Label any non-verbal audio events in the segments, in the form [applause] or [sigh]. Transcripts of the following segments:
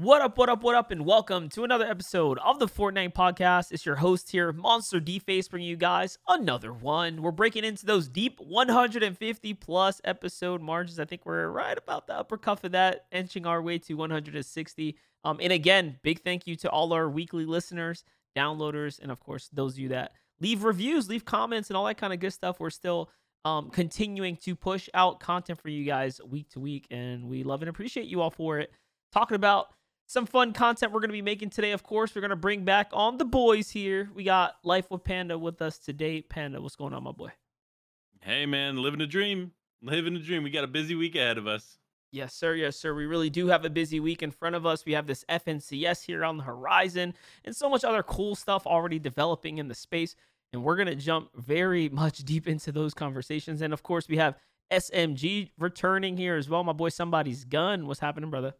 What up, what up, what up, and welcome to another episode of the Fortnite Podcast. It's your host here, Monster D-Face, bringing you guys another one. We're breaking into those deep 150 plus episode margins. I think we're right about the upper cuff of that, inching our way to 160. Um, and again, big thank you to all our weekly listeners, downloaders, and of course, those of you that leave reviews, leave comments, and all that kind of good stuff. We're still um, continuing to push out content for you guys week to week, and we love and appreciate you all for it. Talking about some fun content we're going to be making today. Of course, we're going to bring back on the boys here. We got Life with Panda with us today. Panda, what's going on, my boy? Hey, man, living a dream. Living a dream. We got a busy week ahead of us. Yes, sir. Yes, sir. We really do have a busy week in front of us. We have this FNCS here on the horizon and so much other cool stuff already developing in the space. And we're going to jump very much deep into those conversations. And of course, we have SMG returning here as well. My boy, somebody's gun. What's happening, brother?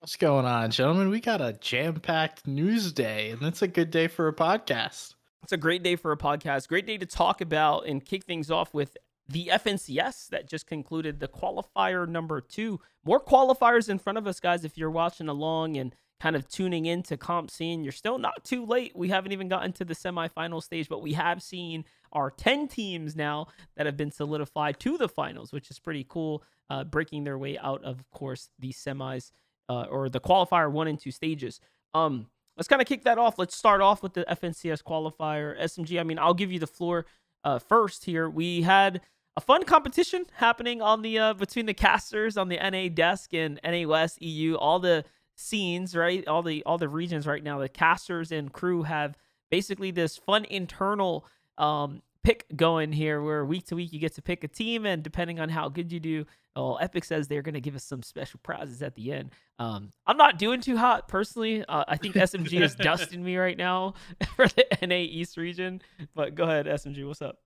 What's going on, gentlemen? We got a jam-packed news day, and that's a good day for a podcast. It's a great day for a podcast. Great day to talk about and kick things off with the FNCS that just concluded the qualifier number two. More qualifiers in front of us, guys. If you're watching along and kind of tuning into comp scene, you're still not too late. We haven't even gotten to the semifinal stage, but we have seen our 10 teams now that have been solidified to the finals, which is pretty cool. Uh, breaking their way out, of, of course, the semis uh, or the qualifier one and two stages. Um, let's kind of kick that off. Let's start off with the FNCS qualifier. SMG, I mean, I'll give you the floor uh, first here. We had a fun competition happening on the uh, between the casters on the NA desk and NA West EU. All the scenes, right? All the all the regions right now. The casters and crew have basically this fun internal um, pick going here, where week to week you get to pick a team, and depending on how good you do, well, Epic says they're going to give us some special prizes at the end. Um, I'm not doing too hot personally. Uh, I think SMG is [laughs] dusting me right now [laughs] for the NA East region. But go ahead, SMG. What's up?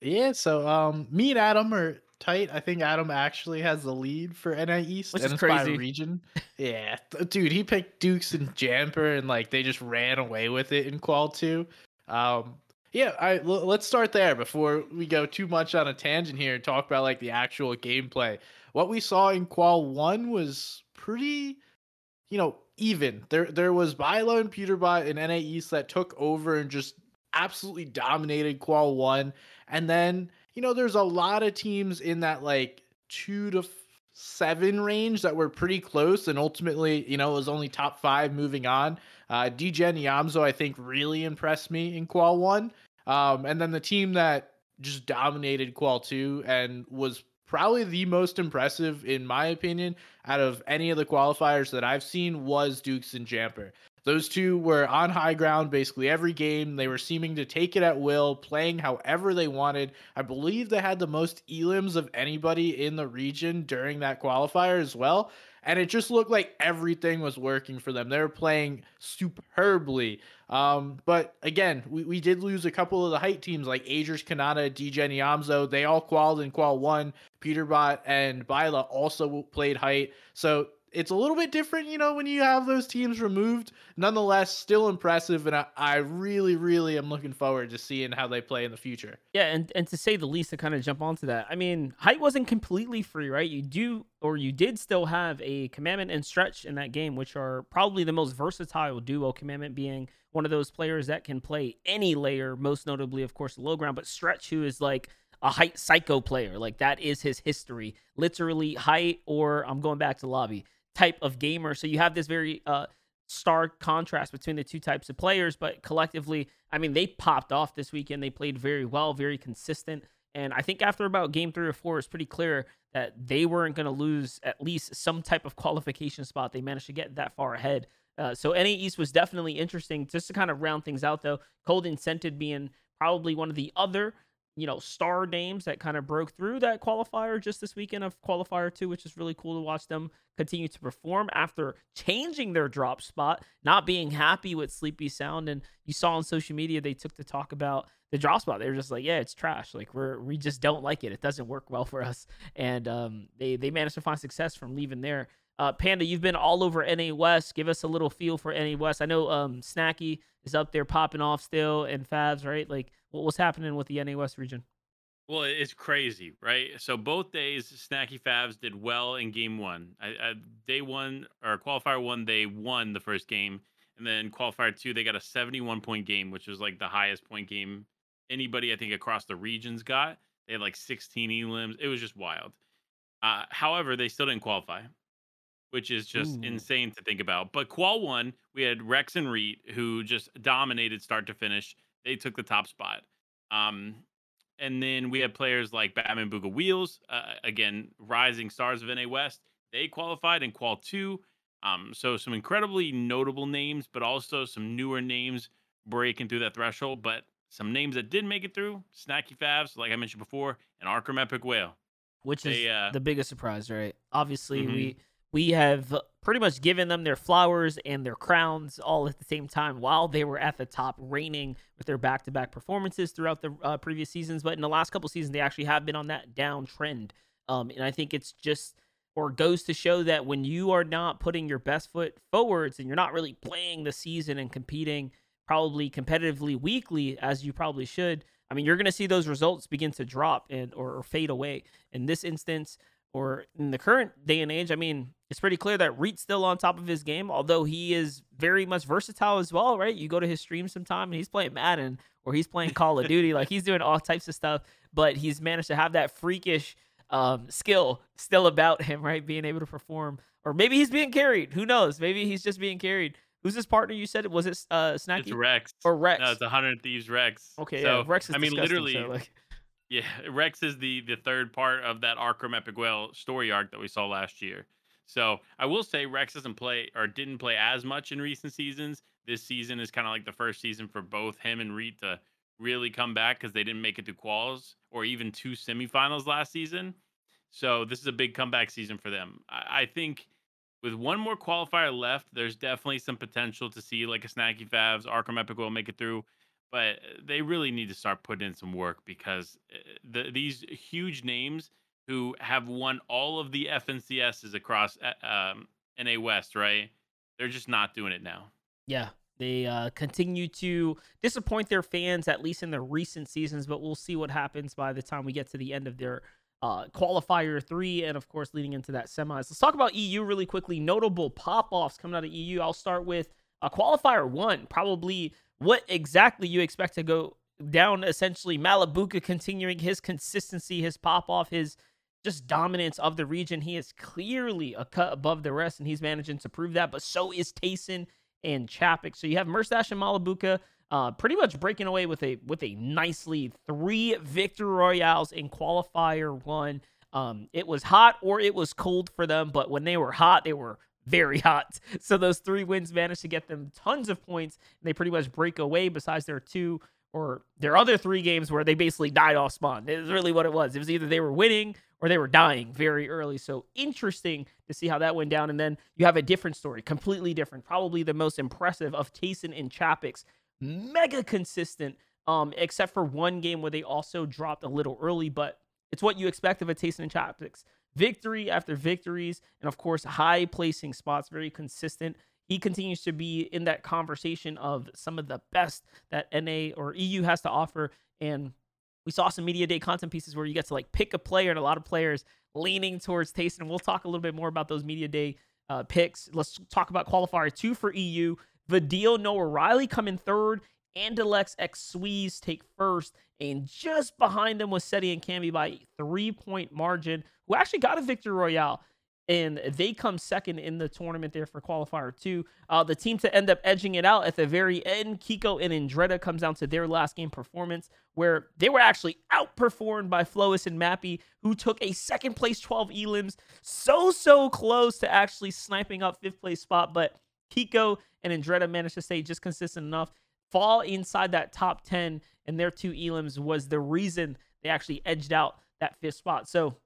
Yeah, so um, me and Adam are tight. I think Adam actually has the lead for NA East, Which and is crazy. region. [laughs] Yeah, dude, he picked Dukes and Jamper, and like they just ran away with it in Qual Two. Um, yeah, I l- let's start there before we go too much on a tangent here and talk about like the actual gameplay. What we saw in Qual One was pretty, you know, even. There there was Bilo and Peterbot in NA East that took over and just absolutely dominated Qual One, and then you know there's a lot of teams in that like two to f- seven range that were pretty close, and ultimately you know it was only top five moving on. Uh, DGen Yamzo I think really impressed me in Qual One, um, and then the team that just dominated Qual Two and was probably the most impressive in my opinion out of any of the qualifiers that I've seen was Dukes and Jamper. Those two were on high ground basically every game. They were seeming to take it at will, playing however they wanted. I believe they had the most elims of anybody in the region during that qualifier as well. And it just looked like everything was working for them. They were playing superbly. Um, but again, we, we did lose a couple of the height teams like Agers, Kanata, DGen, Yamzo. They all qualified in qual one. Peterbot and Bila also played height. So it's a little bit different, you know, when you have those teams removed. Nonetheless, still impressive, and I, I really, really am looking forward to seeing how they play in the future. Yeah, and, and to say the least, to kind of jump onto that, I mean, height wasn't completely free, right? You do, or you did still have a commandment and stretch in that game, which are probably the most versatile duo. Commandment being one of those players that can play any layer, most notably, of course, low ground, but stretch, who is like a height psycho player. Like that is his history, literally height, or I'm going back to lobby type of gamer. So you have this very uh stark contrast between the two types of players, but collectively, I mean, they popped off this weekend. They played very well, very consistent. And I think after about game three or four, it's pretty clear that they weren't going to lose at least some type of qualification spot. They managed to get that far ahead. Uh, so NA East was definitely interesting. Just to kind of round things out, though, Cold Incented being probably one of the other you know, star names that kind of broke through that qualifier just this weekend of qualifier two, which is really cool to watch them continue to perform after changing their drop spot, not being happy with Sleepy Sound. And you saw on social media they took to talk about the drop spot. They were just like, yeah, it's trash. Like we're we just don't like it. It doesn't work well for us. And um, they they managed to find success from leaving there. Uh, Panda, you've been all over NA West. Give us a little feel for NA West. I know um, Snacky is up there popping off still, and Fabs, right? Like, what was happening with the NA West region? Well, it's crazy, right? So both days, Snacky Favs did well in game one. I, I, day one or qualifier one, they won the first game, and then qualifier two, they got a 71 point game, which was like the highest point game anybody I think across the regions got. They had like 16 elims. It was just wild. Uh, however, they still didn't qualify, which is just Ooh. insane to think about. But qual one, we had Rehx and Reet who just dominated start to finish. They took the top spot. Um, and then we had players like Batman Bugha Wheels, uh, again, rising stars of NA West. They qualified in Qual 2. Um, so some incredibly notable names, but also some newer names breaking through that threshold. But some names that did make it through Snacky Favs, like I mentioned before, and Arkhram EpikWhale. which is uh, the biggest surprise, right? Obviously, Mhm. we we have pretty much given them their flowers and their crowns all at the same time while they were at the top, reigning with their back-to-back performances throughout the uh, previous seasons. But in the last couple seasons, they actually have been on that downtrend. um, and I think it's just or goes to show that when you are not putting your best foot forwards and you're not really playing the season and competing probably competitively weekly as you probably should I mean, you're going to see those results begin to drop and or, or fade away. In this instance, or in the current day and age, I mean, it's pretty clear that Reet's still on top of his game, although he is very much versatile as well, right? You go to his stream sometime and he's playing Madden or he's playing Call of Duty, like he's doing all types of stuff, but he's managed to have that freakish um, skill still about him, right? Being able to perform, or maybe he's being carried. Who knows? Maybe he's just being carried. Who's his partner? You said was it uh, It's Snacky Rehx. or Rehx? No, it's a Hundred Thieves Rehx. okay, so, yeah, Rehx is I mean, literally, so, like, Yeah, [laughs] Rehx is the the third part of that Arkhram EpikWhale story arc that we saw last year. So I will say Rehx doesn't play or didn't play as much in recent seasons. This season is kind of like the first season for both him and Reet to really come back because they didn't make it to quals or even two semifinals last season. So this is a big comeback season for them. I, I think with one more qualifier left, there's definitely some potential to see like a Snacky Favs, Arkhram Epic will make it through but they really need to start putting in some work because uh, the, these huge names who have won all of the FNCSs across uh, um, NA West, right? They're just not doing it now. Yeah, they uh, continue to disappoint their fans, at least in the recent seasons. But we'll see what happens by the time we get to the end of their uh, qualifier three, and of course, leading into that semis. Let's talk about EU really quickly. Notable pop offs coming out of EU. I'll start with uh, qualifier one. Probably what exactly you expect to go down. Essentially, Malibuca continuing his consistency, his pop off, his just dominance of the region. He is clearly a cut above the rest, and he's managing to prove that. But so is Tayson and Chapix. So you have Merstash and Malibuca uh, pretty much breaking away with a with a nice lead. Three victory royales in qualifier one. Um, it was hot or it was cold for them, but when they were hot, they were very hot. [laughs] So those three wins managed to get them tons of points. And they pretty much break away. Besides their two or their other three games where they basically died off spawn. It was really what it was. It was either they were winning or they were dying very early. So interesting to see how that went down. And then you have a different story, completely different. Probably the most impressive of Tayson and Chapix's mega consistent, um, except for one game where they also dropped a little early, but it's what you expect of a Tayson and Chapix's. Victory after victories, and of course, high placing spots, very consistent. He continues to be in that conversation of some of the best that NA or EU has to offer. And we saw some media day content pieces where you get to like pick a player, and a lot of players leaning towards Tayson. We'll talk a little bit more about those media day uh, picks. Let's talk about qualifier two for EU. Vadil Noah Riley coming third. and Andalex X Sweeze take first. And just behind them was Seti and Camby by three point margin, who actually got a victory royale. And they come second in the tournament there for qualifier two. Uh, the team to end up edging it out at the very end, Kiko and Andretta comes down to their last game performance, where they were actually outperformed by Flois and Mappy, who took a second place 12 elims, so so close to actually sniping up fifth place spot. But Kiko and Andretta managed to stay just consistent enough, fall inside that top 10, and their two elims was the reason they actually edged out that fifth spot. So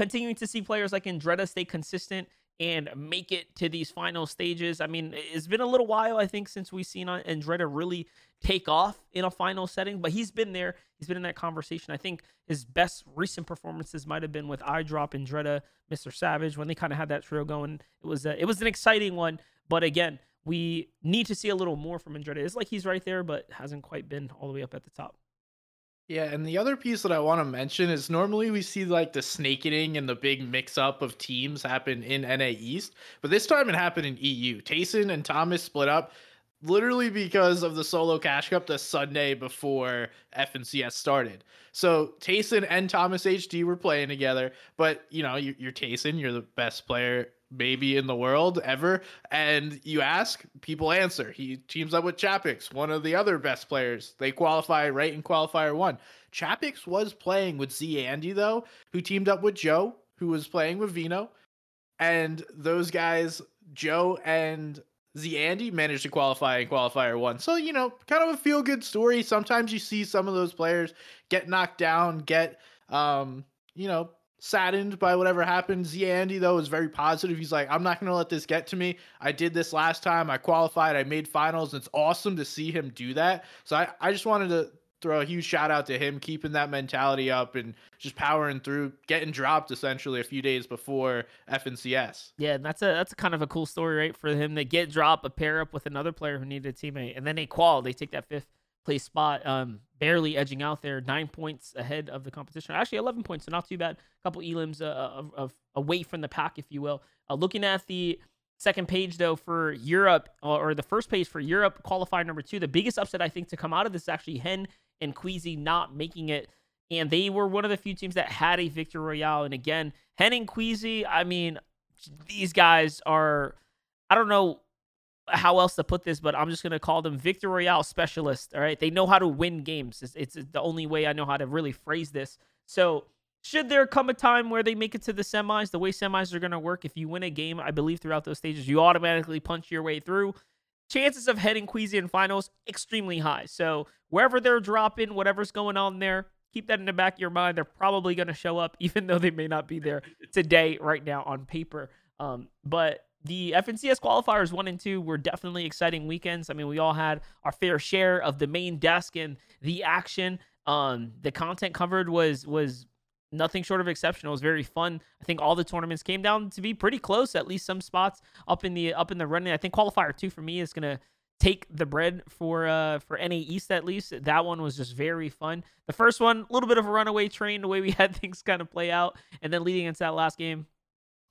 continuing to see players like Andretta stay consistent and make it to these final stages. I mean, it's been a little while, I think, since we've seen Andretta really take off in a final setting, but he's been there. He's been in that conversation. I think his best recent performances might have been with iDrop, Andretta, Mr. Savage when they kind of had that trio going. It was a, it was an exciting one, but again, we need to see a little more from Andretta. It's like he's right there, but hasn't quite been all the way up at the top. Yeah, and the other piece that I want to mention is normally we see like the snaketing and the big mix up of teams happen in NA East, but this time it happened in EU. Tayson and Thomas split up literally because of the solo cash cup the Sunday before FNCS started. So Tayson and Thomas HD were playing together, but you know, you, you're Tayson, you're the best player maybe in the world ever. And you ask, people answer. He teams up with Chapix, one of the other best players. They qualify right in qualifier one. Chapix was playing with Z Andy though, who teamed up with Joe, who was playing with Vino. And those guys, Joe and Z Andy managed to qualify in qualifier one. So, you know, kind of a feel good story. Sometimes you see some of those players get knocked down, get um, you know, saddened by whatever happened. Z Andy though is very positive. He's like, I'm not gonna let this get to me. I did this last time. I qualified. I made finals. It's awesome to see him do that. So I, I just wanted to throw a huge shout out to him keeping that mentality up and just powering through, getting dropped essentially a few days before FNCS. Yeah, that's a that's a kind of a cool story, right? For him to get dropped, a pair up with another player who needed a teammate, and then they qual, they take that fifth place spot, um, barely edging out there, nine points ahead of the competition. Actually, 11 points, so not too bad. A couple elims uh, of, of, away from the pack, if you will. Uh, looking at the second page, though, for Europe, or, the first page for Europe, qualifier number two, the biggest upset, I think, to come out of this is actually Hen and Queasy not making it. And they were one of the few teams that had a victory royale. And again, Hen and Queasy, I mean, these guys are, I don't know how else to put this, but I'm just going to call them Victor Royale specialists. All right. They know how to win games. It's, it's, the only way I know how to really phrase this. So, should there come a time where they make it to the semis, the way semis are going to work, if you win a game, I believe throughout those stages, you automatically punch your way through. Chances of heading Queasy in finals, extremely high. So, wherever they're dropping, whatever's going on there, keep that in the back of your mind. They're probably going to show up, [laughs] even though they may not be there today, right now on paper. Um, but the FNCS qualifiers one and two were definitely exciting weekends. I mean, we all had our fair share of the main desk and the action. Um, the content covered was was nothing short of exceptional. It was very fun. I think all the tournaments came down to be pretty close. At least some spots up in the up in the running. I think qualifier two for me is gonna take the bread for uh for NA East at least. That one was just very fun. The first one, a little bit of a runaway train, the way we [laughs] had things kind of play out, and then leading into that last game,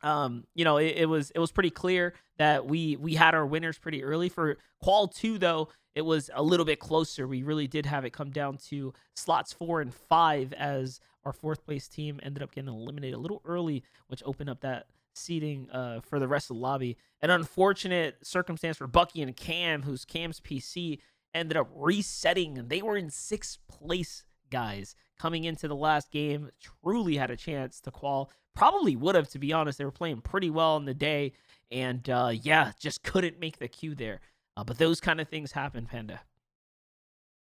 um, you know, it, it, was it was pretty clear that we we had our winners pretty early. For qual two, though, it was a little bit closer. We really did have it come down to slots four and five as our fourth place team ended up getting eliminated a little early, which opened up that seating uh, for the rest of the lobby. An unfortunate circumstance for Bucky and Cam, whose Cam's PC ended up resetting. They were in sixth place, guys, coming into the last game. Truly had a chance to qual Probably would have, to be honest. They were playing pretty well in the day, and uh, yeah, just couldn't make the queue there. Uh, but those kind of things happen, Panda.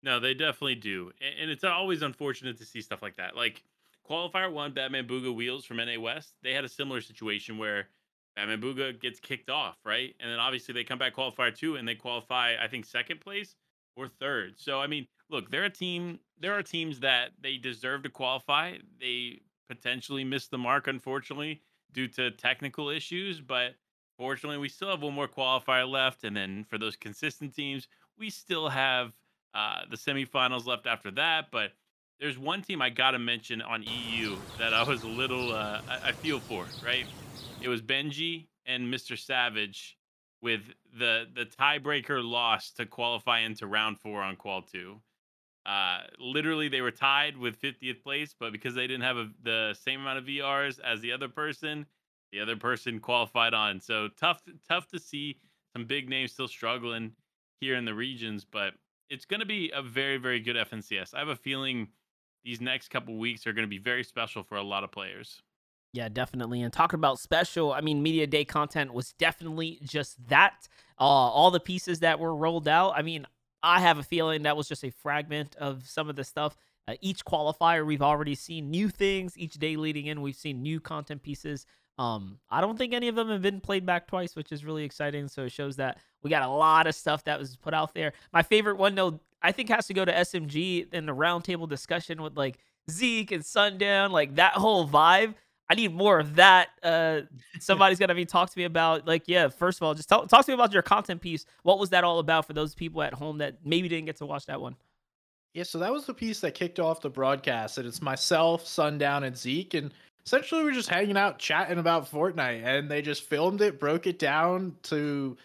No, they definitely do, and it's always unfortunate to see stuff like that. Like qualifier one, Batman Bugha Wheels from NA West, they had a similar situation where Batman Bugha gets kicked off, right? And then obviously they come back qualifier two and they qualify, I think, second place or third. So I mean, look, they're a team. There are teams that they deserve to qualify. They potentially missed the mark, unfortunately, due to technical issues. But fortunately, we still have one more qualifier left. And then for those consistent teams, we still have uh, the semifinals left after that. But there's one team I got to mention on EU that I was a little, uh, I, I feel for, right? It was Benji and Mr. Savage with the the tiebreaker loss to qualify into round four on qual two. Uh, literally, they were tied with 50th place, but because they didn't have a, the same amount of VRs as the other person, the other person qualified on. So tough, tough to see some big names still struggling here in the regions, but it's going to be a very, very good FNCS. I have a feeling these next couple weeks are going to be very special for a lot of players. Yeah, definitely. And talking about special, I mean, media day content was definitely just that. Uh, all the pieces that were rolled out. I mean, I have a feeling that was just a fragment of some of the stuff. Uh, each qualifier, we've already seen new things. Each day leading in, we've seen new content pieces. Um, I don't think any of them have been played back twice, which is really exciting. So it shows that we got a lot of stuff that was put out there. My favorite one, though, I think has to go to SMG in the roundtable discussion with like Zeke and Sundown, like that whole vibe. I need more of that. Uh, [laughs] somebody's gonna be talk to me about like, yeah. First of all, just talk, talk to me about your content piece. What was that all about for those people at home that maybe didn't get to watch that one? Yeah, so that was the piece that kicked off the broadcast. And it's myself, Sundown, and Zeke. And essentially, we're just hanging out, chatting about Fortnite. And they just filmed it, broke it down to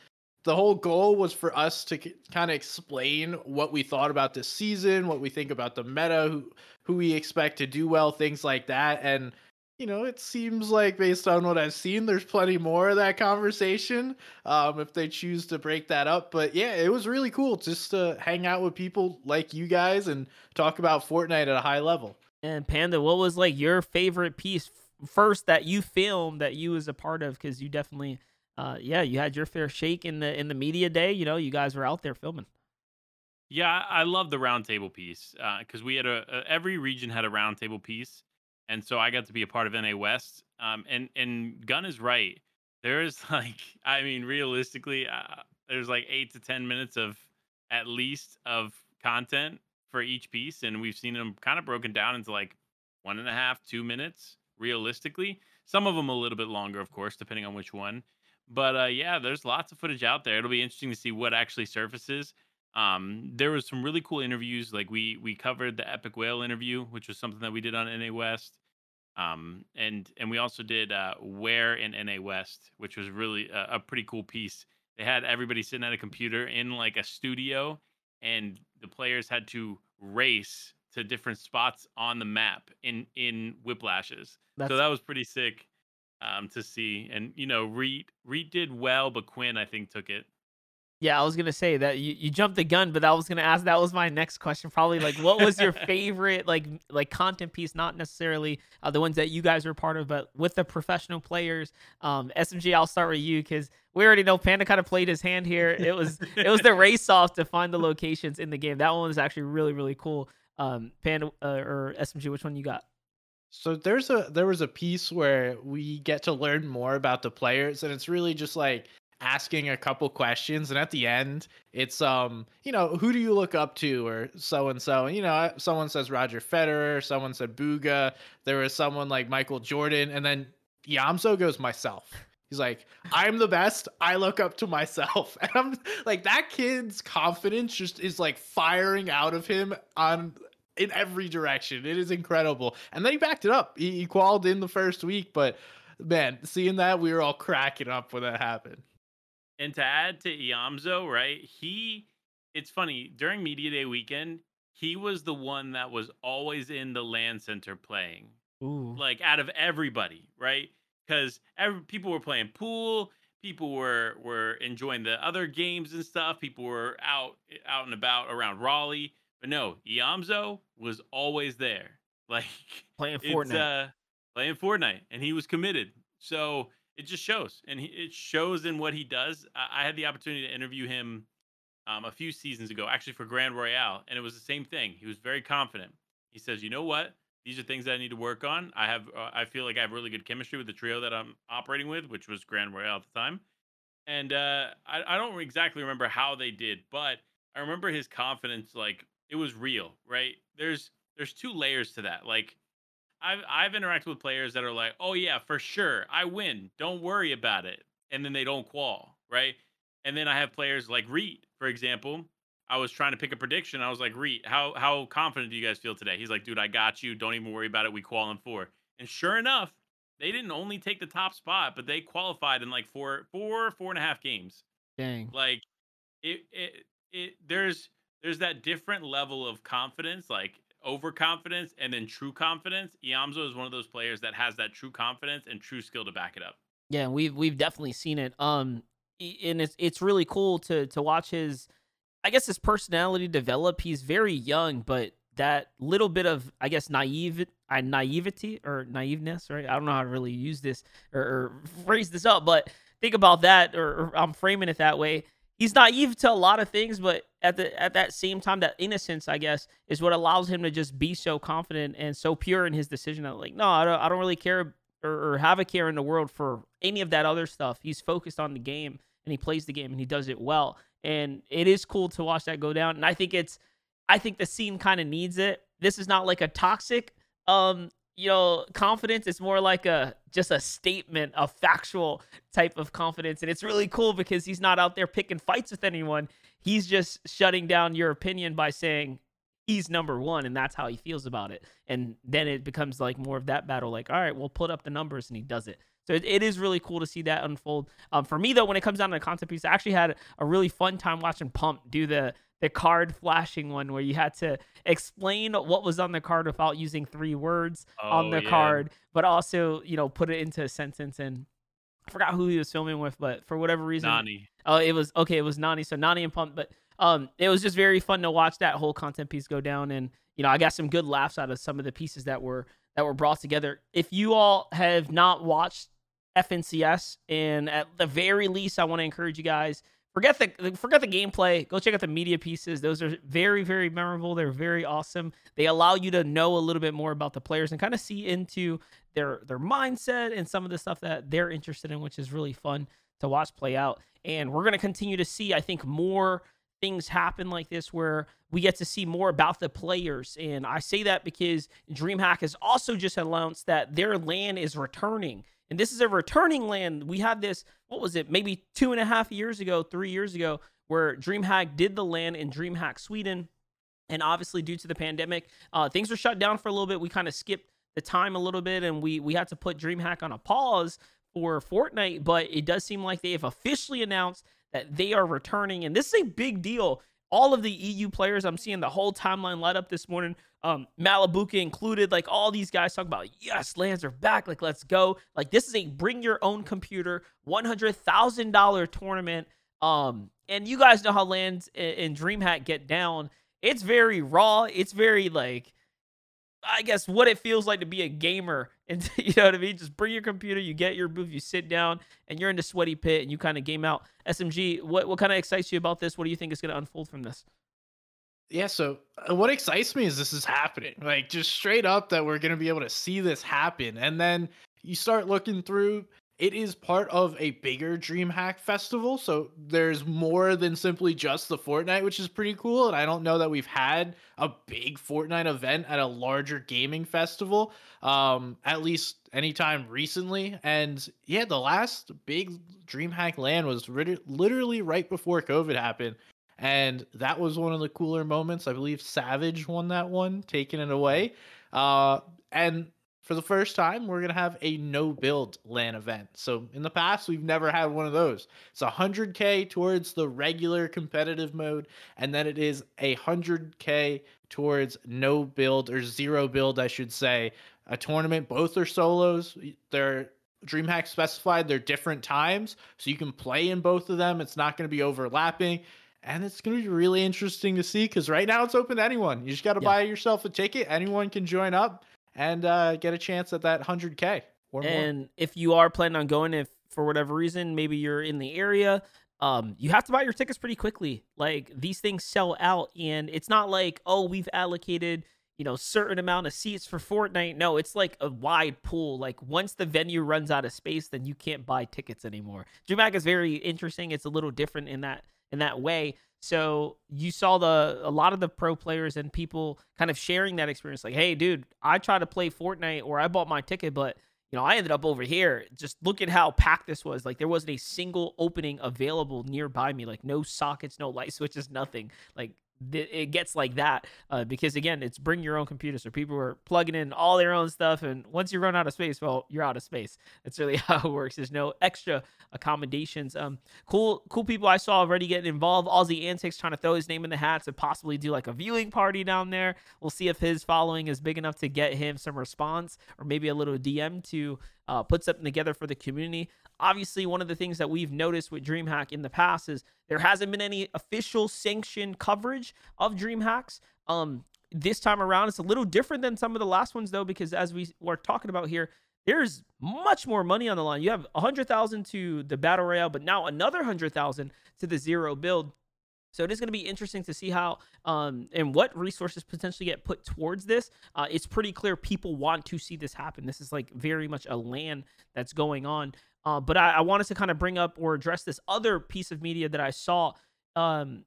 the whole goal was for us to kind of explain what we thought about this season, what we think about the meta, who, who we expect to do well, things like that. And you know, it seems like based on what I've seen, there's plenty more of that conversation um, if they choose to break that up. But yeah, it was really cool just to hang out with people like you guys and talk about Fortnite at a high level. And Panda, what was like your favorite piece first that you filmed that you was a part of? Because you definitely, uh, yeah, you had your fair shake in the in the media day. You know, you guys were out there filming. Yeah, I love the roundtable piece because uh, we had a, a every region had a roundtable piece and so I got to be a part of NA West. Um, and and Gun is right. There's [laughs] like, I mean, realistically, uh, there's like eight to ten minutes of at least of content for each piece, and we've seen them kind of broken down into like one and a half, two minutes. Realistically, some of them a little bit longer, of course, depending on which one. But uh, yeah, there's lots of footage out there. It'll be interesting to see what actually surfaces. Um, there was some really cool interviews. Like we we covered the EpikWhale interview, which was something that we did on NA West. Um, and and we also did uh, Where in NA West, which was really a, a pretty cool piece. They had everybody sitting at a computer in like a studio, and the players had to race to different spots on the map in in whiplashes. That's... So that was pretty sick um, to see. And you know, Reet Reet did well, but Quinn I think took it. Yeah, I was gonna say that you, you jumped the gun, but I was gonna ask. That was my next question. Probably like, what was your [laughs] favorite like like content piece? Not necessarily uh, the ones that you guys were part of, but with the professional players. Um, SMG, I'll start with you because we already know Panda kind of played his hand here. It was it was the [laughs] race off to find the locations in the game. That one was actually really really cool. Um, Panda uh, or SMG, which one you got? So there's a there was a piece where we get to learn more about the players, and it's really just like asking a couple questions and at the end it's um you know who do you look up to or so and so you know someone says roger federer someone said bugha there was someone like michael jordan and then yamso goes myself. He's like i'm the best. I look up to myself. [laughs] And i'm like that kid's confidence just is like firing out of him on in every direction. It is incredible. And then he backed it up. He, he in the first week but man seeing that we were all cracking up when that happened and to add to Iamzo, right? He, it's funny during media day weekend, he was the one that was always in the LAN center playing. Ooh. Like out of everybody, right? Because every people were playing pool, people were were enjoying the other games and stuff. People were out out and about around Raleigh, but no, Iamzo was always there, [laughs] like playing Fortnite, uh, playing Fortnite, and he was committed. So it just shows, and he, it shows in what he does. I, I had the opportunity to interview him um, a few seasons ago, actually for Grand Royale, and it was the same thing. He was very confident. He says, "You know what? These are things that I need to work on. I have, uh, I feel like I have really good chemistry with the trio that I'm operating with, which was Grand Royale at the time." And uh, I, I don't exactly remember how they did, but I remember his confidence. Like it was real, right? There's there's two layers to that. Like I've I've interacted with players that are like, oh yeah, for sure, I win. Don't worry about it, and then they don't qual, right? And then I have players like Reet, for example. I was trying to pick a prediction. I was like, Reet, how how confident do you guys feel today? He's like, dude, I got you. Don't even worry about it. We qual in four. And sure enough, they didn't only take the top spot, but they qualified in like four four four and a half games. Dang. Like it it it there's there's that different level of confidence. Like overconfidence and then true confidence. Iamzo is one of those players that has that true confidence and true skill to back it up. Yeah, we've we've definitely seen it. Um, and it's it's really cool to to watch his, I guess his personality develop. He's very young, but that little bit of I guess naive naivety or naiveness, right? I don't know how to really use this or, or phrase this up, but think about that, or, or I'm framing it that way he's naive to a lot of things, but at the at that same time, that innocence, I guess, is what allows him to just be so confident and so pure in his decision. That like, no, I don't, I don't really care or, or have a care in the world for any of that other stuff. He's focused on the game and he plays the game and he does it well. And it is cool to watch that go down. And I think it's, I think the scene kind of needs it. This is not like a toxic um you know, confidence is more like a just a statement, a factual type of confidence. And it's really cool because he's not out there picking fights with anyone. He's just shutting down your opinion by saying he's number one and that's how he feels about it. And then it becomes like more of that battle, like, all right, we'll put up the numbers and he does it. So it, it is really cool to see that unfold. Um, for me though, when it comes down to the content piece, I actually had a really fun time watching Pump do the the card flashing one where you had to explain what was on the card without using three words oh, on the yeah. card, but also, you know, put it into a sentence and I forgot who he was filming with, but for whatever reason, Nani. Oh, it was okay. It was Nani. So Nani and Pump, but um, it was just very fun to watch that whole content piece go down, and you know, I got some good laughs out of some of the pieces that were that were brought together. If you all have not watched FNCS, and at the very least, I want to encourage you guys forget the forget the gameplay. Go check out the media pieces. Those are very very memorable. They're very awesome. They allow you to know a little bit more about the players and kind of see into their their mindset and some of the stuff that they're interested in, which is really fun to watch play out. And we're gonna continue to see, I think, more things happen like this where we get to see more about the players. And I say that because DreamHack has also just announced that their LAN is returning and this is a returning LAN. We had this, what was it, maybe two and a half years ago, three years ago, where DreamHack did the LAN in DreamHack Sweden. And obviously, due to the pandemic, uh, things were shut down for a little bit. We kind of skipped the time a little bit and we, we had to put DreamHack on a pause for Fortnite. But it does seem like they have officially announced that they are returning. And this is a big deal all of the EU players, I'm seeing the whole timeline light up this morning. Um, Malibuca included, like all these guys talk about, yes, LANs are back. Like, let's go. Like, this is a bring your own computer, $100,000 tournament. Um, and you guys know how LANs in DreamHack get down. It's very raw. It's very like I guess what it feels like to be a gamer. [laughs] And you know what I mean? Just bring your computer, you get your booth, you sit down, and you're in the sweaty pit and you kind of game out. SMG, what what kind of excites you about this? What do you think is going to unfold from this? Yeah, so uh, what excites me is this is happening. Like just straight up that we're going to be able to see this happen. And then you start looking through it is part of a bigger DreamHack festival. So there's more than simply just the Fortnite, which is pretty cool. And I don't know that we've had a big Fortnite event at a larger gaming festival, um, at least anytime recently. And yeah, the last big DreamHack LAN was literally right before COVID happened. And that was one of the cooler moments. I believe Savage won that one, taking it away. Uh, and for the first time, we're going to have a no build LAN event. So in the past, we've never had one of those. It's 100K towards the regular competitive mode, and then it is a 100K towards no build or zero build, I should say. A tournament, both are solos. They're DreamHack specified they're different times, so you can play in both of them. It's not going to be overlapping. And it's going to be really interesting to see because right now it's open to anyone. You just got to yeah. buy yourself a ticket. Anyone can join up and uh, get a chance at that 100K or and more. if you are planning on going, if for whatever reason, maybe you're in the area, um, you have to buy your tickets pretty quickly. Like these things sell out, and it's not like, oh, we've allocated you know certain amount of seats for Fortnite. No, it's like a wide pool. Like once the venue runs out of space, then you can't buy tickets anymore. DreamHack is very interesting. It's a little different in that in that way. So you saw the a lot of the pro players and people kind of sharing that experience. Like, hey, dude, I tried to play Fortnite or I bought my ticket, but you know, I ended up over here. Just look at how packed this was. Like there wasn't a single opening available nearby me. Like no sockets, no light switches, [laughs] nothing. Like it gets like that uh, because again it's bring your own computer. So people are plugging in all their own stuff and once you run out of space well you're out of space. That's really [laughs] how it works. There's no extra accommodations. Um cool cool people i saw already getting involved. Aussie antics trying to throw his name in the hat to possibly do like a viewing party down there. We'll see if his following is big enough to get him some response or maybe a little dm to uh, put something together for the community obviously one of the things that we've noticed with DreamHack in the past is there hasn't been any official sanctioned coverage of DreamHacks. Um, this time around, it's a little different than some of the last ones though, because as we were talking about here, there's much more money on the line. You have a hundred thousand to the battle royale, but now another hundred thousand to the zero build. So it is going to be interesting to see how um, and what resources potentially get put towards this. Uh, it's pretty clear people want to see this happen. This is like very much a LAN that's going on. Uh, but I, I, wanted to kind of bring up or address this other piece of media that I saw. Um,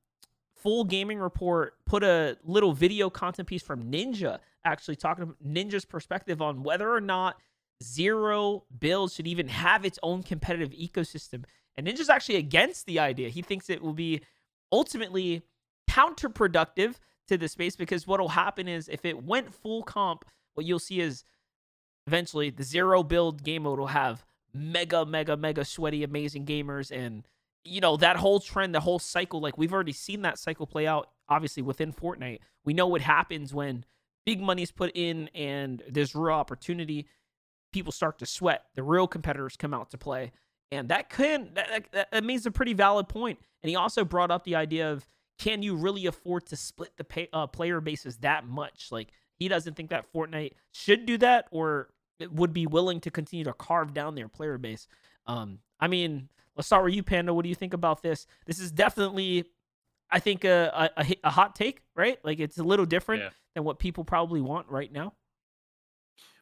Full Gaming Report put a little video content piece from Ninja, actually talking about Ninja's perspective on whether or not zero builds should even have its own competitive ecosystem. And Ninja's actually against the idea. He thinks it will be ultimately counterproductive to the space because what'll happen is if it went full comp, what you'll see is eventually the zero build game mode will have mega, mega, mega sweaty, amazing gamers and you know that whole trend, the whole cycle. Like we've already seen that cycle play out. Obviously within Fortnite, we know what happens when big money's put in and there's real opportunity. People start to sweat. The real competitors come out to play, and that can that, that, that means a pretty valid point. And he also brought up the idea of can you really afford to split the pay, uh, player bases that much? Like he doesn't think that Fortnite should do that or would be willing to continue to carve down their player base. Um, I mean, let's start with you, Panda. What do you think about this? This is definitely, I think, a a, a hot take, right? Like it's a little different Yeah. than what people probably want right now.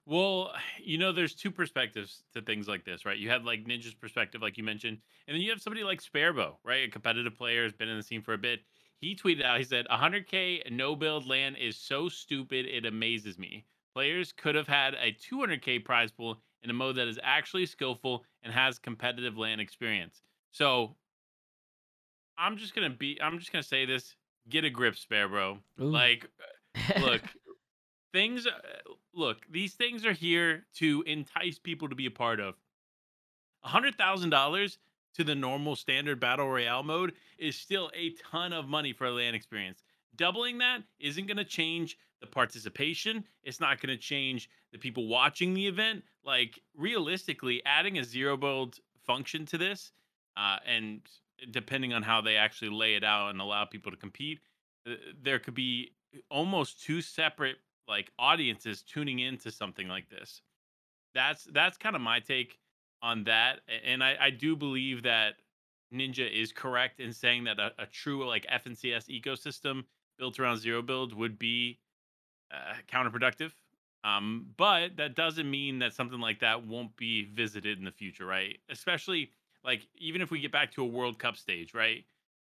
Well, [sighs] you know, there's two perspectives to things like this, right? You have like Ninja's perspective, like you mentioned, and then you have somebody like Sparebow, right? A competitive player has been in the scene for a bit. He tweeted out, he said, 100K no build LAN is so stupid, it amazes me. Players could have had a 200K prize pool in a mode that is actually skillful and has competitive LAN experience. So I'm just gonna be, I'm just gonna say this: get a grip, Sparebow. Ooh. Like, [laughs] look, things uh, look these things are here to entice people to be a part of hundred thousand dollars to the normal standard battle royale mode is still a ton of money for a LAN experience doubling that isn't to change the participation it's not going to change the people watching the event like realistically adding a zero build function to this uh, and depending on how they actually lay it out and allow people to compete uh, there could be almost two separate like audiences tuning into something like this. That's that's kind of my take on that, and I, I do believe that Ninja is correct in saying that a, a true like FNCS ecosystem built around zero build would be uh, counterproductive. Um, but that doesn't mean that something like that won't be visited in the future, right? Especially like even if we get back to a World Cup stage, right?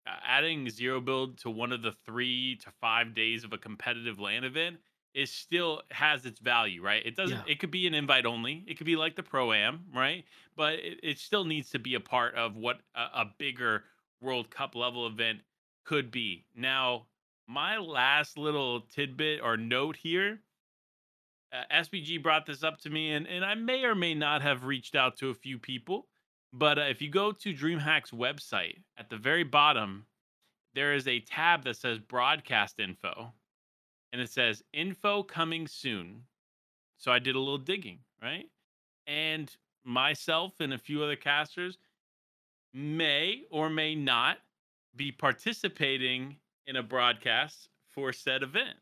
Uh, adding zero build to one of the three to five days of a competitive LAN event is still has its value, right? It doesn't. Yeah. It could be an invite only. It could be like the pro am, right? But it, it still needs to be a part of what a, a bigger World Cup level event could be. Now, my last little tidbit or note here. Uh, SMG brought this up to me, and, and I may or may not have reached out to a few people. But uh, if you go to DreamHack's website, at the very bottom, there is a tab that says broadcast info and it says info coming soon. So I did a little digging, right? And myself and a few other casters may or may not be participating in a broadcast for said event.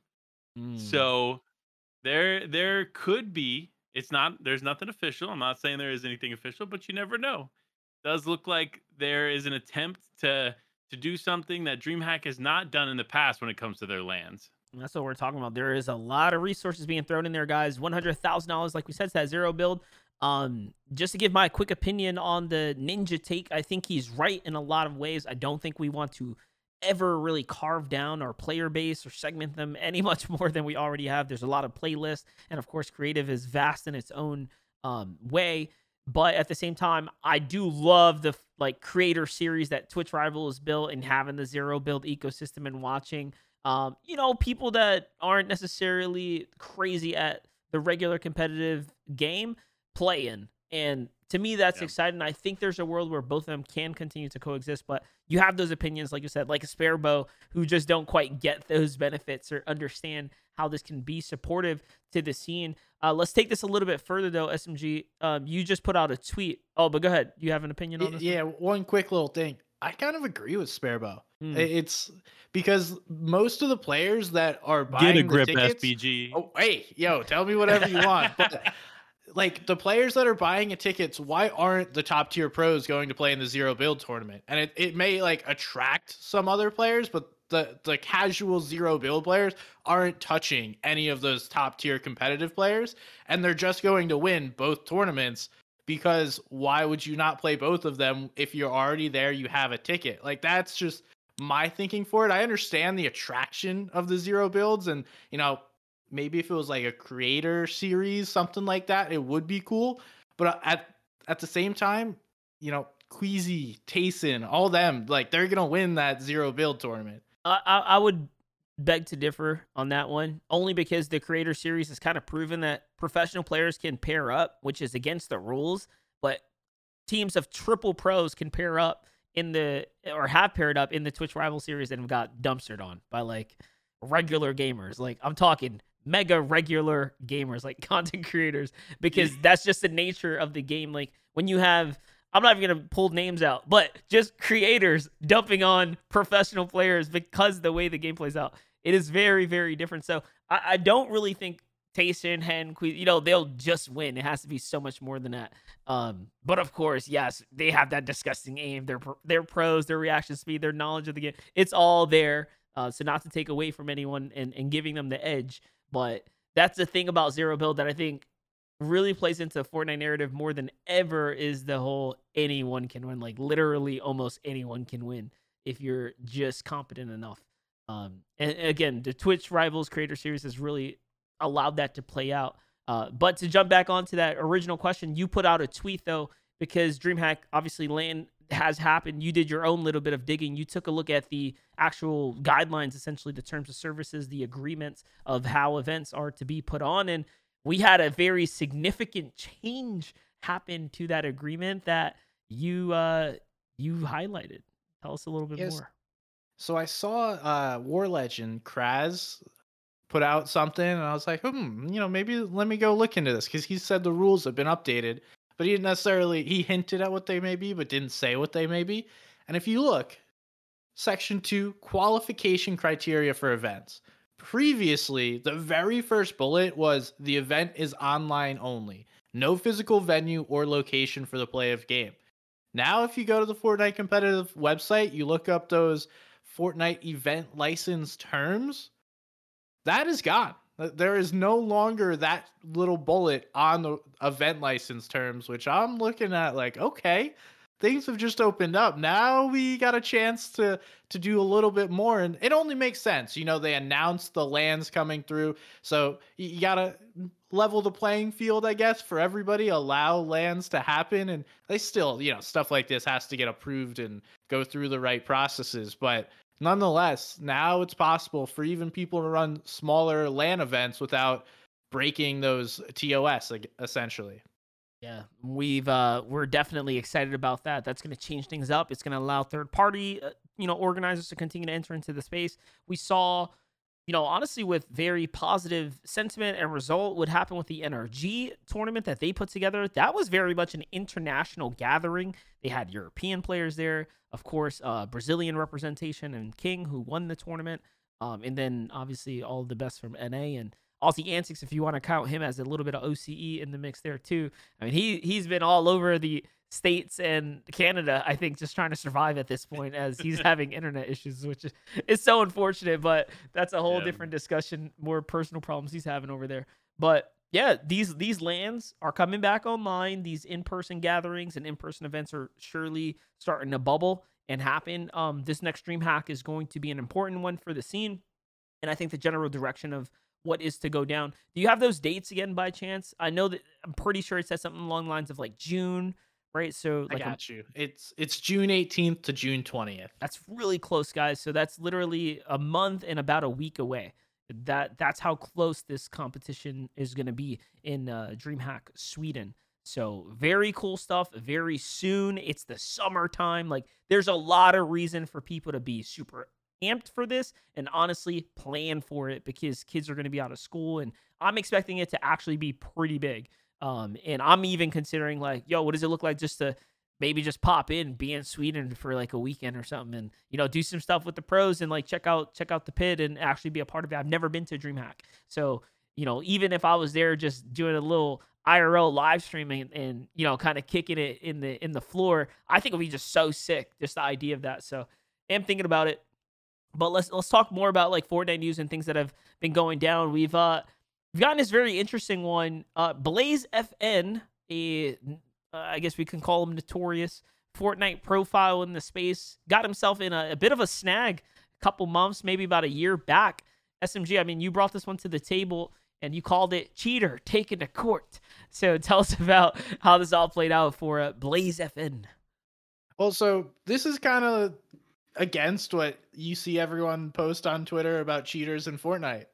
Mm. So there there could be it's not there's nothing official. I'm not saying there is anything official, but you never know. Does look like there is an attempt to to do something that DreamHack has not done in the past when it comes to their LANs. And That's what we're talking about. There is a lot of resources being thrown in there, guys. One hundred thousand dollars, like we said, to that zero build. Um, just to give my quick opinion on the ninja take, I think he's right in a lot of ways. I don't think we want to ever really carve down our player base or segment them [laughs] any much more than we already have. There's a lot of playlists, and of course, creative is vast in its own um, way. But at the same time, I do love the like creator series that Twitch Rival is built and having the zero build ecosystem and watching um, you know, people that aren't necessarily crazy at the regular competitive game playing. And to me, that's Yeah. exciting. I think there's a world where both of them can continue to coexist, but you have those opinions, like you said, like a Sparebow, who just don't quite get those benefits or understand how this can be supportive to the scene. Uh, let's take this a little bit further, though. SMG, um, you just put out a tweet. Oh, but go ahead. You have an opinion on this? Yeah, one quick little thing. I kind of agree with Sparebow. Hmm. I- It's because most of the players that are buying Get a the grip, tickets, SMG. Oh, hey, yo, tell me whatever you want. But [laughs] like the players that are buying tickets, why aren't the top tier pros going to play in the zero build tournament? And it, it may like attract some other players, but the the casual zero build players aren't touching any of those top tier competitive players, and they're just going to win both tournaments because why would you not play both of them if you're already there you have a ticket like that's just my thinking for it i understand the attraction of the zero builds and you know maybe if it was like a creator series something like that it would be cool but uh, at at the same time you know Queasy, Tayson, all them like they're gonna win that zero build tournament I, I I would beg to differ on that one, only because the Creator Series has kind of proven that professional players can pair up, which is against the rules, but teams of triple pros can pair up in the or have paired up in the Twitch Rival Series and have got dumpstered on by like regular gamers. Like I'm talking mega regular gamers, like [laughs] content creators, because that's just the nature of the game. Like when you have I'm not even gonna pull names out, but just creators dumping on professional players because the way the game plays out. It is very, very different. So I, I don't really think Tayson, Hen, Queen, you know, they'll just win. It has to be so much more than that. Um, but of course, yes, they have that disgusting aim. Their their pros, their reaction speed, their knowledge of the game. It's all there. Uh, so not to take away from anyone and, and giving them the edge, but that's the thing about zero build that I think really plays into Fortnite narrative more than ever is the whole anyone can win. Like literally almost anyone can win if you're just competent enough. Um, and again, the Twitch Rivals Creator Series has really allowed that to play out. Uh, but to jump back onto that original question, you put out a tweet though, because DreamHack obviously LAN has happened. You did your own little bit of digging. You took a look at the actual guidelines, essentially the terms of services, the agreements of how events are to be put on. And we had a very significant change happen to that agreement that you uh you highlighted. Tell us a little bit yes. more. So I saw uh War Legend Kraz put out something and I was like, hmm, you know, maybe let me go look into this because he said the rules have been updated, but he didn't necessarily he hinted at what they may be, but didn't say what they may be. And if you look, section two, qualification criteria for events. Previously, the very first bullet was the event is online only. No physical venue or location for the play of game. Now, if you go to the Fortnite competitive website, you look up those Fortnite event license terms, that is gone. There is no longer that little bullet on the event license terms, which I'm looking at like, okay, things have just opened up. Now we got a chance to to do a little bit more, and it only makes sense. You know, they announced the LANs coming through, so you gotta level the playing field, I guess, for everybody. Allow LANs to happen, and they still, you know, stuff like this has to get approved and go through the right processes. But nonetheless, now it's possible for even people to run smaller LAN events without breaking those TOS essentially. Yeah, we've uh we're definitely excited about that. That's going to change things up. It's going to allow third party uh, you know organizers to continue to enter into the space. We saw you know, honestly, with very positive sentiment and result, would happen with the NRG tournament that they put together. That was very much an international gathering. They had European players there, of course, uh, Brazilian representation and King, who won the tournament, um, and then obviously all the best from NA and Aussie Antics, if you want to count him as a little bit of OCE in the mix there too. I mean, he he's been all over the states and Canada, I think, just trying to survive at this point as he's [laughs] having internet issues, which is, is so unfortunate. But that's a whole yeah. different discussion, more personal problems he's having over there. But yeah, these these LANs are coming back online. These in person gatherings and in person events are surely starting to bubble and happen. Um, this next DreamHack is going to be an important one for the scene, and I think the general direction of what is to go down. Do you have those dates again by chance? I know that I'm pretty sure it says something along the lines of like June right? So like I got a, you. It's it's June 18th to June 20th. That's really close, guys. So that's literally a month and about a week away. That that's how close this competition is going to be in uh, DreamHack Sweden. So very cool stuff. Very soon. It's the summertime. Like there's a lot of reason for people to be super amped for this and honestly plan for it because kids are going to be out of school and I'm expecting it to actually be pretty big. Um, and I'm even considering like, yo, what does it look like just to maybe just pop in, be in Sweden for like a weekend or something, and you know, do some stuff with the pros and like check out check out the pit and actually be a part of it. I've never been to DreamHack, so you know, even if I was there just doing a little IRL live streaming and, and you know, kind of kicking it in the in the floor, I think it'd be just so sick, just the idea of that. So I'm thinking about it. But let's let's talk more about like Fortnite news and things that have been going down. We've uh We've gotten this very interesting one. Uh, Blaze FN, a, uh, I guess we can call him notorious Fortnite profile in the space, got himself in a, a bit of a snag a couple months, maybe about a year back. SMG, I mean, you brought this one to the table and you called it cheater taken to court. So tell us about how this all played out for uh, Blaze FN. Well, so this is kind of against what you see everyone post on Twitter about cheaters in Fortnite.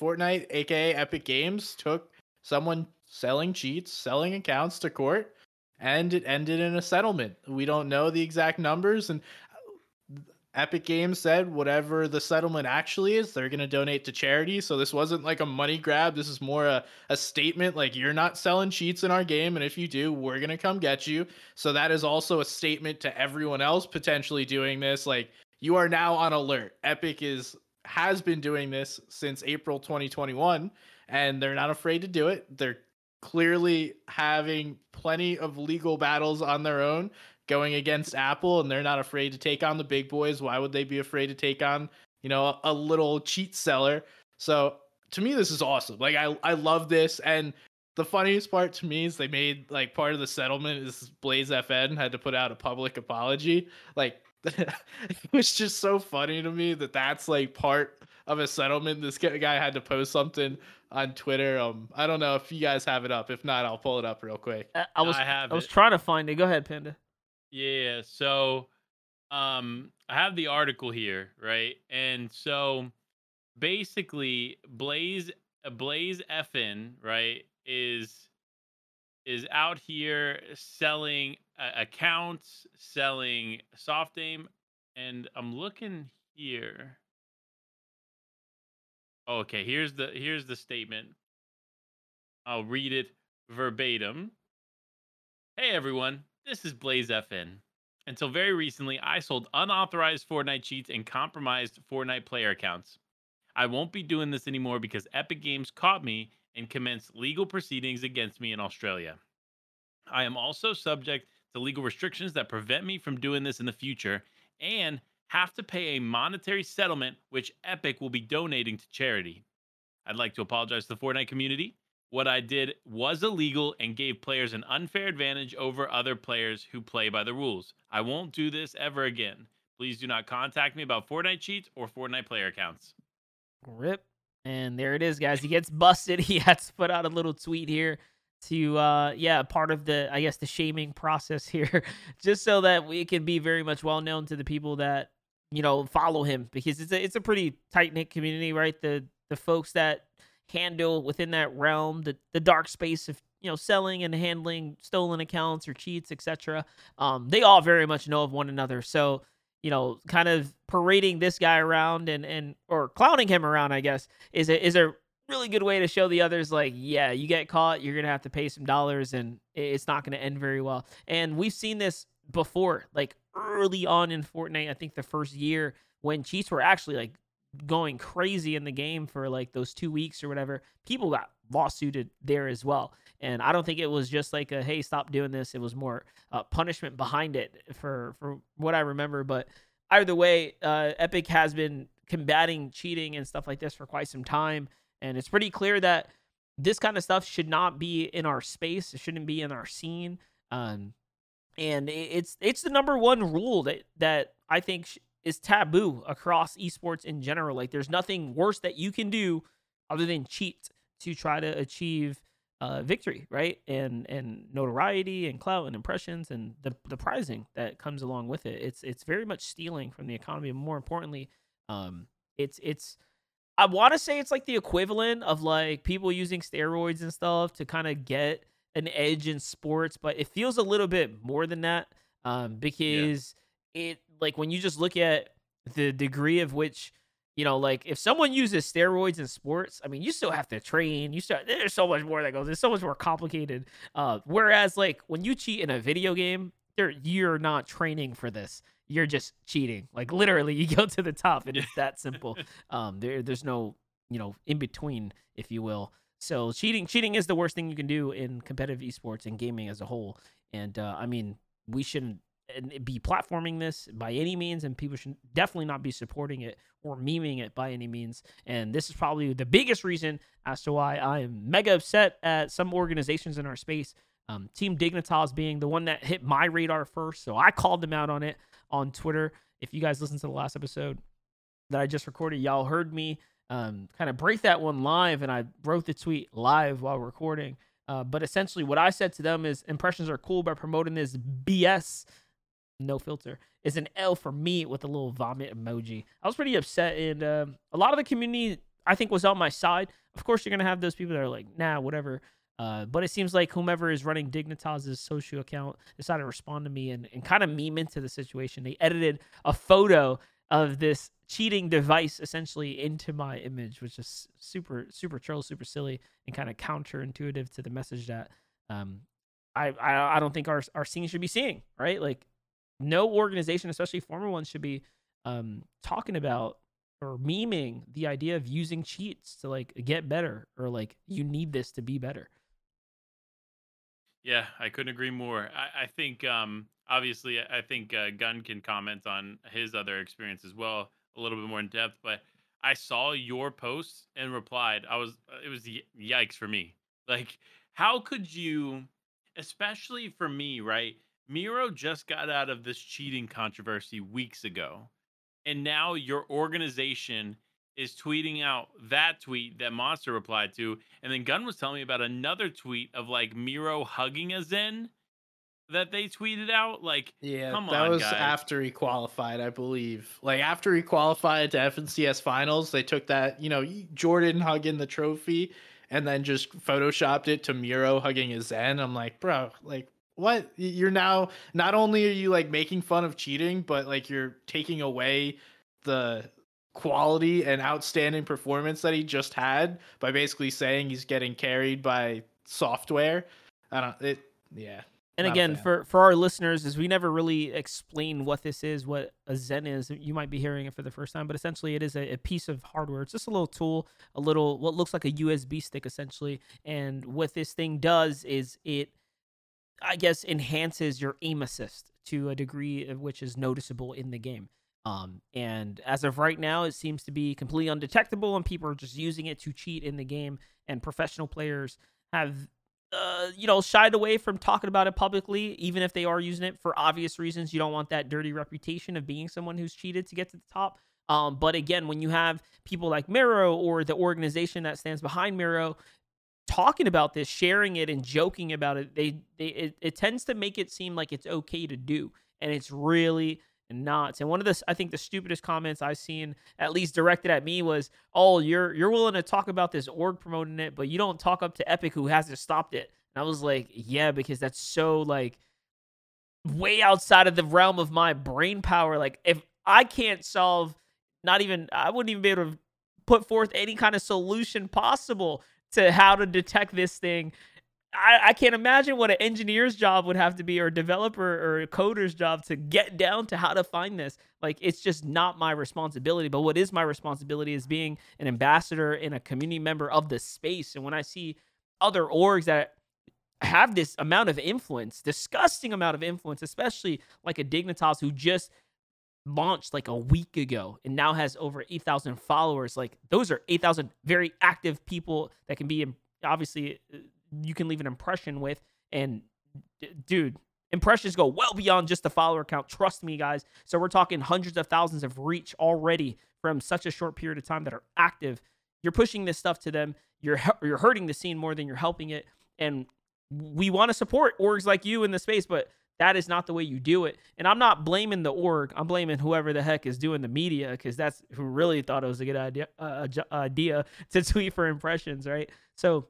Fortnite, aka Epic Games, took someone selling cheats, selling accounts to court, and it ended in a settlement. We don't know the exact numbers, and uh, Epic Games said whatever the settlement actually is, they're going to donate to charity. So this wasn't like a money grab. This is more a, a statement like you're not selling cheats in our game. And if you do, we're going to come get you. So that is also a statement to everyone else potentially doing this. Like you are now on alert. Epic is has been doing this since April 2021 and they're not afraid to do it. They're clearly having plenty of legal battles on their own going against Apple and they're not afraid to take on the big boys. Why would they be afraid to take on, you know, a, little cheat seller? So to me, this is awesome. Like I, I love this. And the funniest part to me is they made like part of the settlement is Blaze FN had to put out a public apology. Like [laughs] it was just so funny to me that that's like part of a settlement. This guy had to post something on Twitter. Um, I don't know if you guys have it up. If not, I'll pull it up real quick. I, I was I have I was it. trying to find it. Go ahead, Panda. Yeah, so um I have the article here, right? And so basically Blaze uh, Blaze FN, right, is is out here selling uh, accounts, selling soft aim and I'm looking here. Okay, here's the here's the statement. I'll read it verbatim. Hey everyone, this is Blaze FN. Until very recently, I sold unauthorized Fortnite cheats and compromised Fortnite player accounts. I won't be doing this anymore because Epic Games caught me and commence legal proceedings against me in Australia. I am also subject to legal restrictions that prevent me from doing this in the future and have to pay a monetary settlement which Epic will be donating to charity. I'd like to apologize to the Fortnite community. What I did was illegal and gave players an unfair advantage over other players who play by the rules. I won't do this ever again. Please do not contact me about Fortnite cheats or Fortnite player accounts. Rip. And there it is, guys. He gets busted. [laughs] He had to put out a little tweet here to uh yeah, part of the I guess the shaming process [laughs] here, just so that we can be very much well known to the people that, you know, follow him because it's a it's a pretty tight knit community, right? The the folks that handle within that realm the, the dark space of you know selling and handling stolen accounts or cheats etc um they all very much know of one another so you know kind of parading this guy around and and or clowning him around i guess is a is a really good way to show the others like yeah you get caught you're gonna have to pay some dollars and it's not gonna end very well and we've seen this before like early on in fortnite i think the first year when cheats were actually like going crazy in the game for like those two weeks or whatever, people got lawsuited there as well. And I don't think it was just like a hey, stop doing this. It was more uh, punishment behind it for for what I remember. But either way, uh, Epic has been combating cheating and stuff like this for quite some time, and it's pretty clear that this kind of stuff should not be in our space. It shouldn't be in our scene. Um, and it's it's the number one rule that that I think is taboo across esports in general. Like there's nothing worse that you can do other than cheat to try to achieve uh, victory, right? And and notoriety and clout and impressions and the the prizing that comes along with it. It's it's very much stealing from the economy. And more importantly, um, it's it's I want to say it's like the equivalent of like people using steroids and stuff to kind of get an edge in sports, but it feels a little bit more than that um, because yeah. it like when you just look at the degree of which you know like if someone uses steroids in sports i mean you still have to train you start there's so much more that goes it's so much more complicated uh whereas like when you cheat in a video game there you're not training for this you're just cheating like literally you go to the top and it's that simple [laughs] um there there's no you know in between if you will. So cheating cheating is the worst thing you can do in competitive esports and gaming as a whole and uh i mean we shouldn't be platforming this by any means, and people should definitely not be supporting it or memeing it by any means. And this is probably the biggest reason as to why I am mega upset at some organizations in our space. Um, Team Dignitas being the one that hit my radar first, so I called them out on it on Twitter. If you guys listened to the last episode that I just recorded, y'all heard me um, kind of break that one live, and I wrote the tweet live while recording. Uh, but essentially, what I said to them is impressions are cool, by promoting this BS no filter is an L for me with a little vomit emoji. I was pretty upset, and um, a lot of the community I think was on my side. Of course, you're gonna have those people that are like, nah, whatever. Uh, but it seems like whomever is running Dignitas's social account decided to respond to me and, and kind of meme into the situation. They edited a photo of this cheating device essentially into my image, which is super, super troll, super silly, and kind of counterintuitive to the message that um, I, I, I don't think our our scene should be seeing. Right, like no organization, especially former ones, should be um, talking about or memeing the idea of using cheats to like get better or like you need this to be better. Yeah, I couldn't agree more. I, I think, um, obviously, I think uh, Gun can comment on his other experience as well, a little bit more in depth. But I saw your post and replied. I was, uh, it was yikes for me. Like, how could you, especially for me, right? Mero just got out of this cheating controversy weeks ago, and now your organization is tweeting out that tweet that Monster replied to, and then Gun was telling me about another tweet of like Mero hugging a Zen that they tweeted out. Like, yeah, come that on, was guys. after he qualified, I believe. Like after he qualified to FNCS finals, they took that, you know, Jordan hugging the trophy, and then just photoshopped it to Mero hugging a Zen. I'm like, bro, like what? You're now not only are you like making fun of cheating, but like you're taking away the quality and outstanding performance that he just had by basically saying he's getting carried by software. I don't it yeah. And again, for for our listeners, is we never really explain what this is, what a Zen is. You might be hearing it for the first time, but essentially, it is a, a piece of hardware. It's just a little tool, a little what looks like a USB stick, essentially. And what this thing does is it, I guess, enhances your aim assist to a degree of which is noticeable in the game. Um, and as of right now, it seems to be completely undetectable, and people are just using it to cheat in the game. And professional players have, uh, you know, shied away from talking about it publicly, even if they are using it for obvious reasons. You don't want that dirty reputation of being someone who's cheated to get to the top. Um, but again, when you have people like Mero or the organization that stands behind Mero talking about this, sharing it, and joking about it, they they it, it tends to make it seem like it's okay to do, and it's really not. And one of the I think the stupidest comments I've seen, at least directed at me, was, "Oh, you're you're willing to talk about this org promoting it, but you don't talk up to Epic who hasn't stopped it." And I was like, "Yeah, because that's so like way outside of the realm of my brain power. Like if I can't solve, not even I wouldn't even be able to put forth any kind of solution possible to how to detect this thing." I, I can't imagine what an engineer's job would have to be or a developer or a coder's job to get down to how to find this. Like it's just not my responsibility. But what is my responsibility is being an ambassador and a community member of the space. And when i see other orgs that have this amount of influence disgusting amount of influence especially like a dignitas who just launched like a week ago and now has over 8000 followers like those are 8000 very active people that can be obviously uh, you can leave an impression with. And dude, impressions go well beyond just the follower count. Trust me, guys. So we're talking hundreds of thousands of reach already from such a short period of time that are active. You're pushing this stuff to them. You're you're hurting the scene more than you're helping it. And we want to support orgs like you in the space, but that is not the way you do it. And I'm not blaming the org. I'm blaming whoever the heck is doing the media because that's who really thought it was a good idea uh, idea [laughs] to tweet for impressions, right? So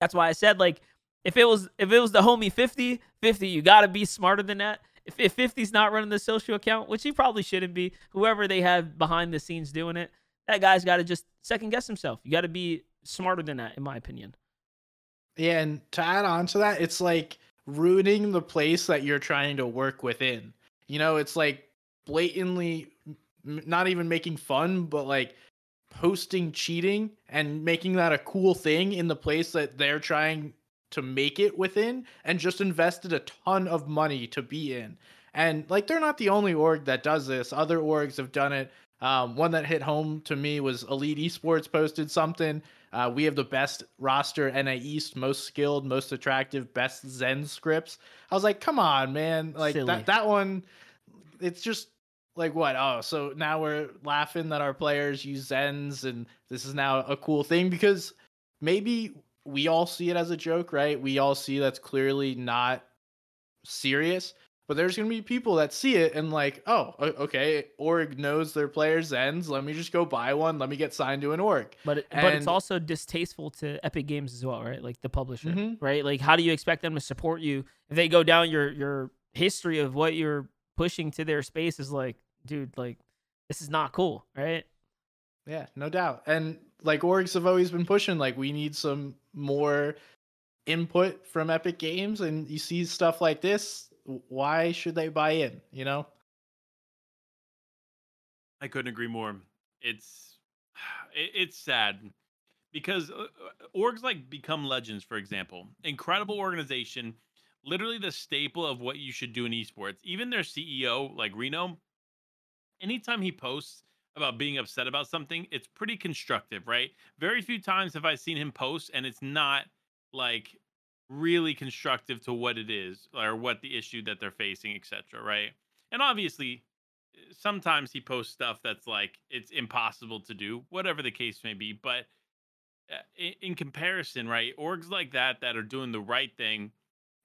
that's why I said like if it was if it was the homie 50, 50, you got to be smarter than that. If, if 50's not running the social account, which he probably shouldn't be, whoever they have behind the scenes doing it, that guy's got to just second guess himself. You got to be smarter than that, in my opinion. Yeah, and to add on to that, it's like ruining the place that you're trying to work within. You know, it's like blatantly not even making fun, but like posting cheating and making that a cool thing in the place that they're trying to make it within and just invested a ton of money to be in. And like they're not the only org that does this. Other orgs have done it. Um, one that hit home to me was Elite Esports posted something. Uh, we have the best roster, NA East, most skilled, most attractive, best Zen scripts. I was like, come on, man! Like Silly. that that one, it's just like what? Oh, so now we're laughing that our players use Zens, and this is now a cool thing because maybe we all see it as a joke, right? We all see that's clearly not serious. But there's going to be people that see it and like, oh, okay, org knows their players ends. Let me just go buy one. Let me get signed to an org. But it, but it's also distasteful to Epic Games as well, right? Like the publisher, mm-hmm. right? Like how do you expect them to support you if they go down your your history of what you're pushing to their space is like, dude, like this is not cool, right? Yeah, no doubt. And like orgs have always been pushing like we need some more input from Epic Games and you see stuff like this, why should they buy in, you know? I couldn't agree more. It's [sighs] it's sad because uh, uh, orgs like Become Legends, for example, incredible organization, literally the staple of what you should do in esports. Even their CEO, like Reno, anytime he posts about being upset about something, it's pretty constructive, right? Very few times have I seen him post and it's not like really constructive to what it is or what the issue that they're facing, etc. Right? And obviously, sometimes he posts stuff that's like it's impossible to do, whatever the case may be. But uh, in, in comparison, right, orgs like that that are doing the right thing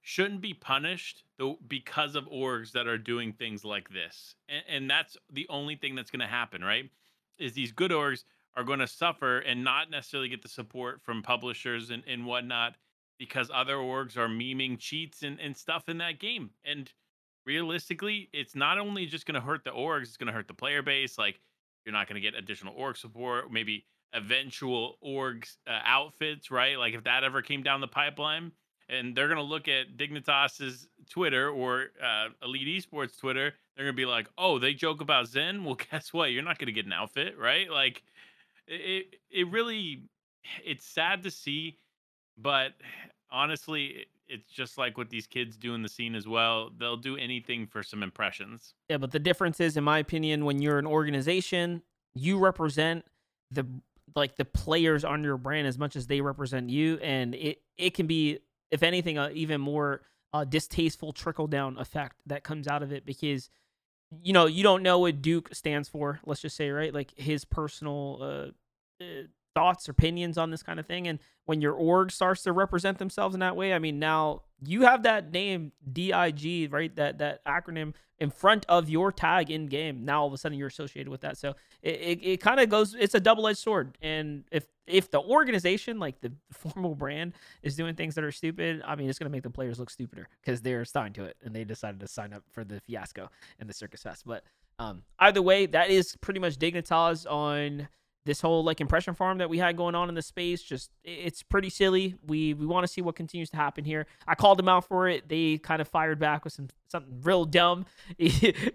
shouldn't be punished though because of orgs that are doing things like this. And, and that's the only thing that's going to happen, right? Is these good orgs are going to suffer and not necessarily get the support from publishers and, and whatnot because other orgs are memeing cheats and, and stuff in that game. And realistically, it's not only just going to hurt the orgs, it's going to hurt the player base. Like, you're not going to get additional org support, maybe eventual orgs uh, outfits, right? Like, if that ever came down the pipeline, and they're going to look at Dignitas's Twitter or uh, Elite Esports Twitter, they're going to be like, oh, they joke about Zen? Well, [laughs] guess what? You're not going to get an outfit, right? Like, it, it really, it's sad to see but honestly, it's just like what these kids do in the scene as well. They'll do anything for some impressions. Yeah, but the difference is, in my opinion, when you're an organization, you represent the like the players on your brand as much as they represent you, and it it can be, if anything, even more uh, distasteful trickle down effect that comes out of it because you know you don't know what Duke stands for. Let's just say right, like his personal uh, uh thoughts, opinions on this kind of thing. And when your org starts to represent themselves in that way, I mean, now you have that name DIG, right? That that acronym in front of your tag in game. Now all of a sudden you're associated with that. So it, it, it kind of goes. It's a double edged sword. And if if the organization, like the [laughs] formal brand, is doing things that are stupid, I mean, it's gonna make the players look stupider because they're signed to it and they decided to sign up for the fiasco and the circus fest. But um, either way, that is pretty much Dignitas on this whole like impression farm that we had going on in the space just it's pretty silly. We we want to see what continues to happen here. I called them out for it. They kind of fired back with some something real dumb [laughs]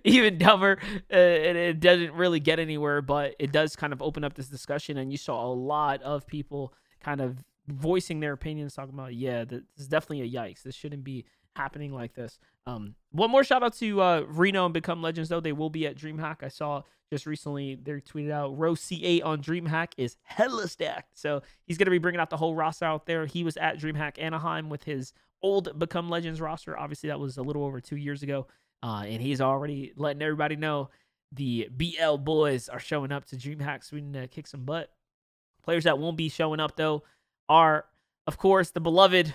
even dumber uh, and it doesn't really get anywhere but it does kind of open up this discussion and you saw a lot of people kind of voicing their opinions talking about yeah this is definitely a yikes. This shouldn't be happening like this um one more shout out to uh reno and become legends though they will be at dreamhack i saw just recently they tweeted out row C8 on DreamHack is hella stacked. So he's to be bringing out the whole roster out there. He was at DreamHack Anaheim with his old Become Legends roster. Obviously, that was a little over two years ago. Uh, and he's already letting everybody know the BL boys are showing up to DreamHack Sweden to kick some butt. Players that won't be showing up, though, are, of course, the beloved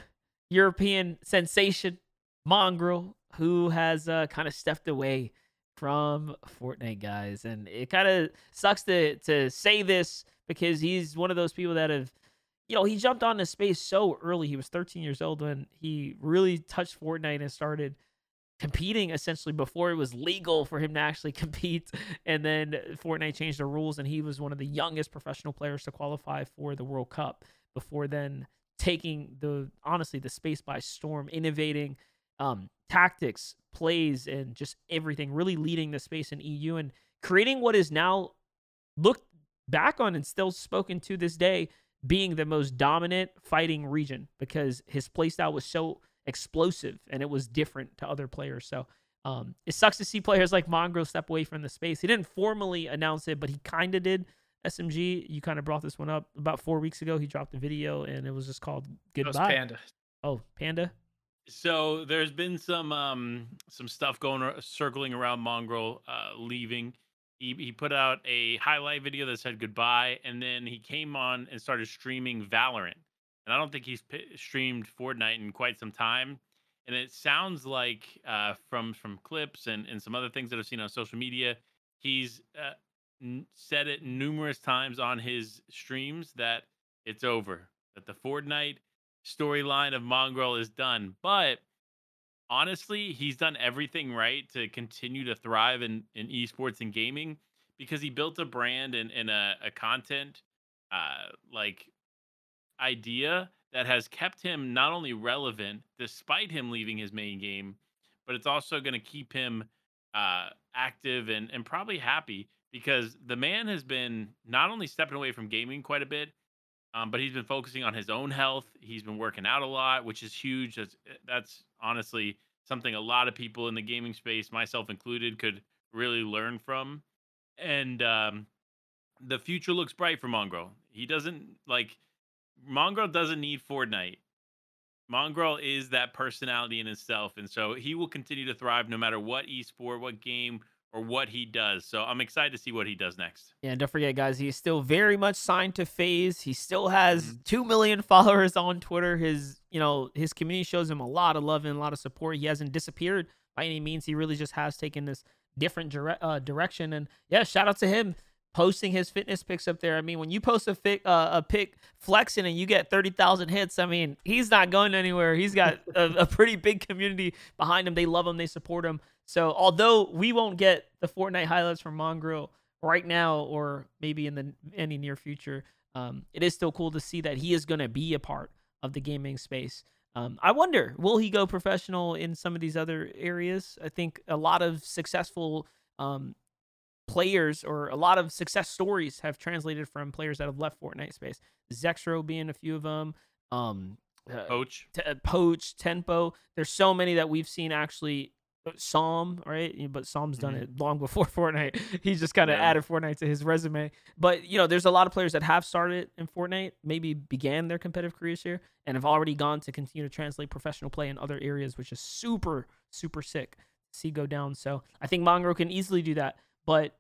European sensation, Mongraal, who has uh, kind of stepped away from Fortnite, guys. And it kind of sucks to to say this because he's one of those people that have, you know, he jumped on the space so early. He was 13 years old when he really touched Fortnite and started competing essentially before it was legal for him to actually [laughs] compete. And then Fortnite changed the rules, and he was one of the youngest professional players to qualify for the World Cup before then taking the honestly the space by storm, innovating um, tactics, plays, and just everything, really leading the space in EU and creating what is now looked back on and still spoken to this day being the most dominant fighting region because his playstyle was so explosive and it was different to other players. So um, it sucks to see players like Mongraal step away from the space. He didn't formally announce it, but he kind of did. SMG, you kind of brought this one up about four weeks ago. He dropped a video and it was just called Goodbye. Panda. Oh, Panda. So there's been some um some stuff going circling around Mongraal uh, leaving. He he put out a highlight video that said goodbye, and then he came on and started streaming Valorant. And I don't think he's streamed Fortnite in quite some time. and it sounds like uh, from from clips and and some other things that I've seen on social media, he's uh, said it numerous times on his streams that it's over, that the Fortnite storyline of Mongraal is done. But honestly, he's done everything right to continue to thrive in, in esports and gaming because he built a brand and, and a, a content uh, like idea that has kept him not only relevant despite him leaving his main game, but it's also going to keep him uh, active and, and probably happy because the man has been not only stepping away from gaming quite a bit, um, but he's been focusing on his own health. He's been working out a lot, which is huge. That's eh, that's honestly something a lot of people in the gaming space, myself included, could really learn from. And um, the future looks bright for Mongraal. He doesn't like Mongraal doesn't need Fortnite. Mongraal is that personality in itself, and so he will continue to thrive no matter what esport, what game, or what he does. So I'm excited to see what he does next. Yeah, and don't forget, guys, he's still very much signed to FaZe. He still has Mhm. two million [laughs] followers on Twitter. His, you know, his community shows him a lot of love and a lot of support. He hasn't disappeared by any means. He really just has taken this different dire- uh, direction. And yeah, shout out to him posting his fitness pics up there. I mean, when you post a fic, uh, a pic flexing and you get thirty thousand hits, I mean, he's not going anywhere. He's got [laughs] a, a pretty big community behind him. They love him. They support him. So although we won't get the Fortnite highlights from Mongraal right now or maybe in the any near future, um, it is still cool to see that he is going to be a part of the gaming space. Um, I wonder, will he go professional in some of these other areas? I think a lot of successful um, players or a lot of success stories have translated from players that have left Fortnite space. Zexrow being a few of them. Um, uh, Coach. T- uh, Poach, Tempo. There's so many that we've seen actually. Psalm, right? But Psalm's done Mhm. it long before [laughs] Fortnite. He's just kind of Yeah. added Fortnite to his resume. But you know, there's a lot of players that have started in Fortnite, maybe began their competitive careers here, and have already gone to continue to translate professional play in other areas, which is super, super sick to see go down. So I think Mongraal can easily do that. But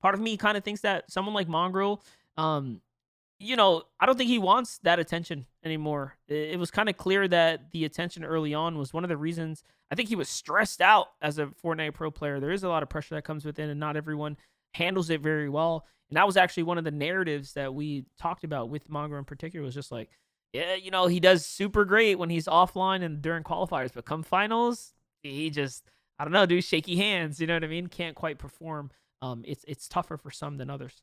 part of me kind of thinks that someone like Mongraal, um, you know, I don't think he wants that attention anymore. It, it was kind of clear that the attention early on was one of the reasons. I think he was stressed out as a Fortnite pro player. There is a lot of pressure that comes with it, and not everyone handles it very well. And that was actually one of the narratives that we talked about with Mongraal in particular. Was just like, yeah, you know, he does super great when he's offline and during qualifiers, but come finals, he just, I don't know, do shaky hands. You know what I mean? Can't quite perform. Um, it's it's tougher for some than others.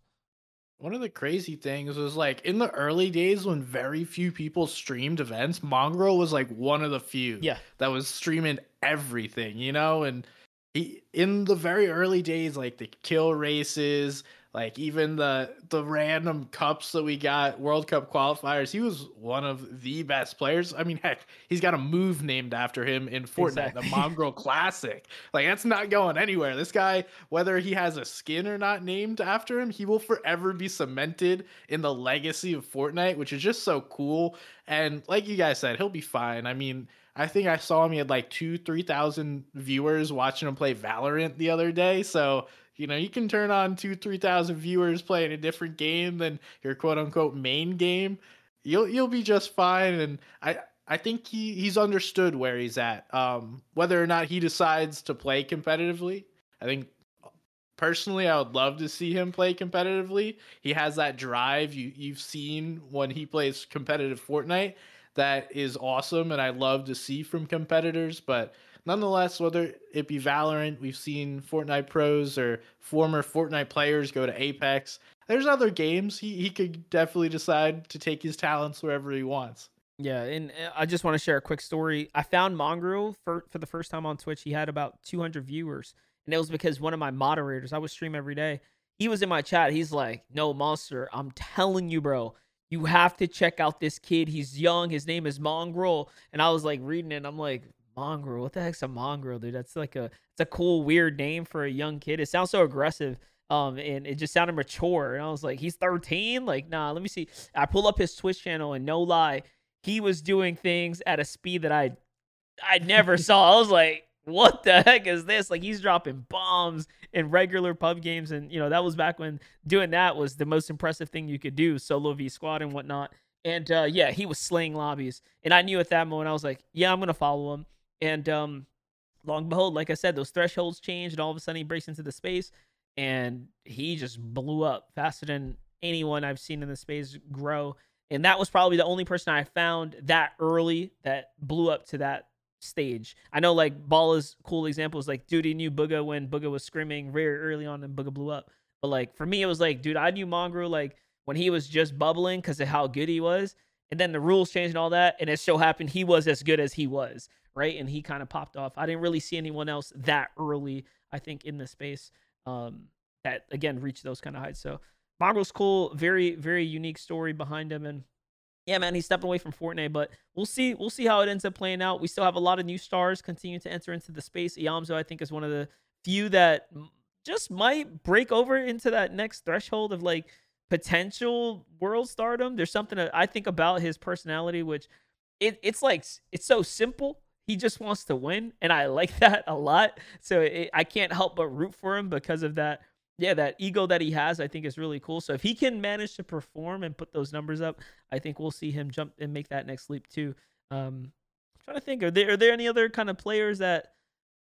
One of the crazy things was like in the early days when very few people streamed events, Mongraal was like one of the few Yeah. that was streaming everything, you know? And he in the very early days, like the kill races, like even the the random cups that we got, World Cup qualifiers, he was one of the best players. I mean, heck, he's got a move named after him in Fortnite, Exactly. the [laughs] Mongraal Classic. Like that's not going anywhere. This guy, whether he has a skin or not named after him, he will forever be cemented in the legacy of Fortnite, which is just so cool. And like you guys said, he'll be fine. I mean, I think I saw him. He had like two, three thousand viewers watching him play Valorant the other day. So you know, you can turn on two, three thousand viewers playing a different game than your quote unquote main game. You'll you'll be just fine. And I I think he he's understood where he's at. Um, whether or not he decides to play competitively, I think personally I would love to see him play competitively. He has that drive you you've seen when he plays competitive Fortnite that is awesome and I love to see from competitors, but nonetheless whether it be Valorant, we've seen Fortnite pros or former Fortnite players go to Apex. There's other games he he could definitely decide to take his talents wherever he wants. Yeah, and uh, I just want to share a quick story. I found Mongraal for for the first time on Twitch. He had about 200 viewers, and it was because one of my moderators. I would stream every day. He was in my chat. He's like, "No, monster, I'm telling you, bro." You have to check out this kid. He's young. His name is Mongraal. And I was like reading it. I'm like, Mongraal? What the heck's a mongrel, dude? That's like a it's a cool, weird name for a young kid. It sounds so aggressive. Um, and it just sounded mature. And I was like, he's 13? Like, nah, let me see. I pull up his Twitch channel and no lie, he was doing things at a speed that I I never [laughs] saw. I was like, what the heck is this? Like he's dropping bombs in regular pub games, and you know that was back when doing that was the most impressive thing you could do, solo v squad and whatnot. And uh, yeah, he was slaying lobbies, and I knew at that moment I was like, yeah, I'm gonna follow him. And um, long and behold, like I said, those thresholds changed, and all of a sudden he breaks into the space, and he just blew up faster than anyone I've seen in the space grow. And that was probably the only person I found that early that blew up to that stage. I know like Bala's cool examples like dude he knew Bugha when Bugha was screaming very early on and Bugha blew up. But like for me it was like dude I knew Mongraal like when he was just bubbling because of how good he was. And then the rules changed and all that. And it so happened he was as good as he was, right? And he kind of popped off. I didn't really see anyone else that early, I think, in the space um, that again reached those kind of heights. So Mongraal's cool, very, very unique story behind him. And yeah, man, he's stepping away from Fortnite, but we'll see. We'll see how it ends up playing out. We still have a lot of new stars continue to enter into the space. Iamzo, I think, is one of the few that just might break over into that next threshold of like potential world stardom. There's something I think about his personality, which it, it's like it's so simple. He just wants to win, and I like [laughs] that a lot. So it, I can't help but root for him because of that yeah, that ego that he has, I think is really cool. So if he can manage to perform and put those numbers up, I think we'll see him jump and make that next leap too. Um, I'm trying to think, are there are there any other kind of players that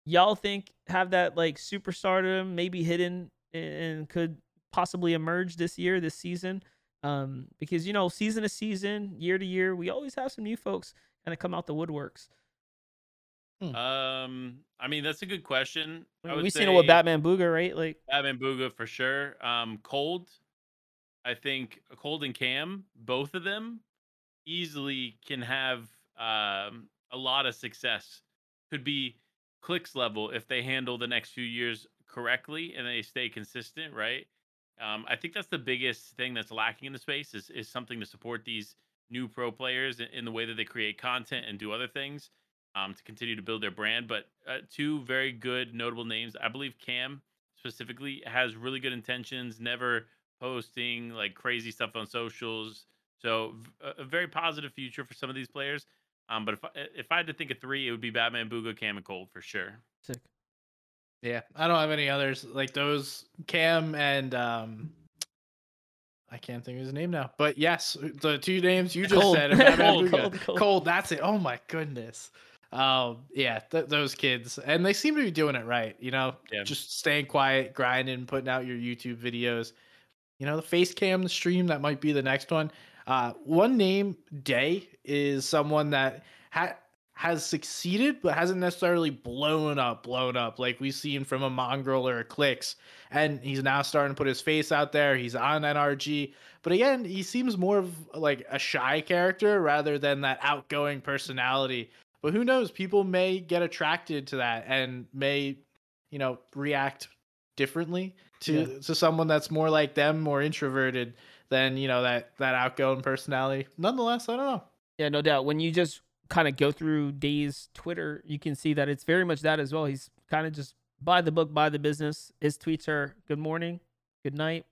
y'all think have that like superstardom, maybe hidden and could possibly emerge this year, this season? Um, because you know, season to season, year to year, we always have some new folks kind of come out the woodworks. Hmm. Um, I mean that's a good question. I We've seen it with Batman Bugha, right? Like Batman Bugha for sure. Um, Cold, I think Cold and Cam, both of them, easily can have um a lot of success. Could be Clix level if they handle the next few years correctly and they stay consistent, right? Um, I think that's the biggest thing that's lacking in the space is is something to support these new pro players in, in the way that they create content and do other things um, to continue to build their brand. But uh, two very good, notable names. I believe Cam specifically has really good intentions, never posting like crazy stuff on socials. So a, a very positive future for some of these players. Um, but if I, if I had to think of three, it would be Batman, Bugha, Cam, and Cold for sure. Sick. Yeah, I don't have any others like those. Cam and um, I can't think of his name now. But yes, the two names you [laughs] just Cold. said, [laughs] Cold, Cold, Cold. Cold. That's it. Oh my goodness. Um, yeah, th- those kids, and they seem to be doing it right. You know, Yeah. just staying quiet, grinding, putting out your YouTube videos. You know, the face cam, the stream, that might be the next one. Uh, one name, Deyy, is someone that ha- has succeeded, but hasn't necessarily blown up, blown up like we've seen from a Mongraal or a Clix. And he's now starting to put his face out there. He's on NRG, but again, he seems more of like a shy character rather than that outgoing personality but who knows? People may get attracted to that and may, you know, react differently to Yeah. to someone that's more like them, more introverted than you know that that outgoing personality. Nonetheless, I don't know. Yeah, no doubt. When you just kind of go through Deyy's Twitter, you can see that it's very much that as well. He's kind of just by the book, by the business. His tweets are good morning, good night,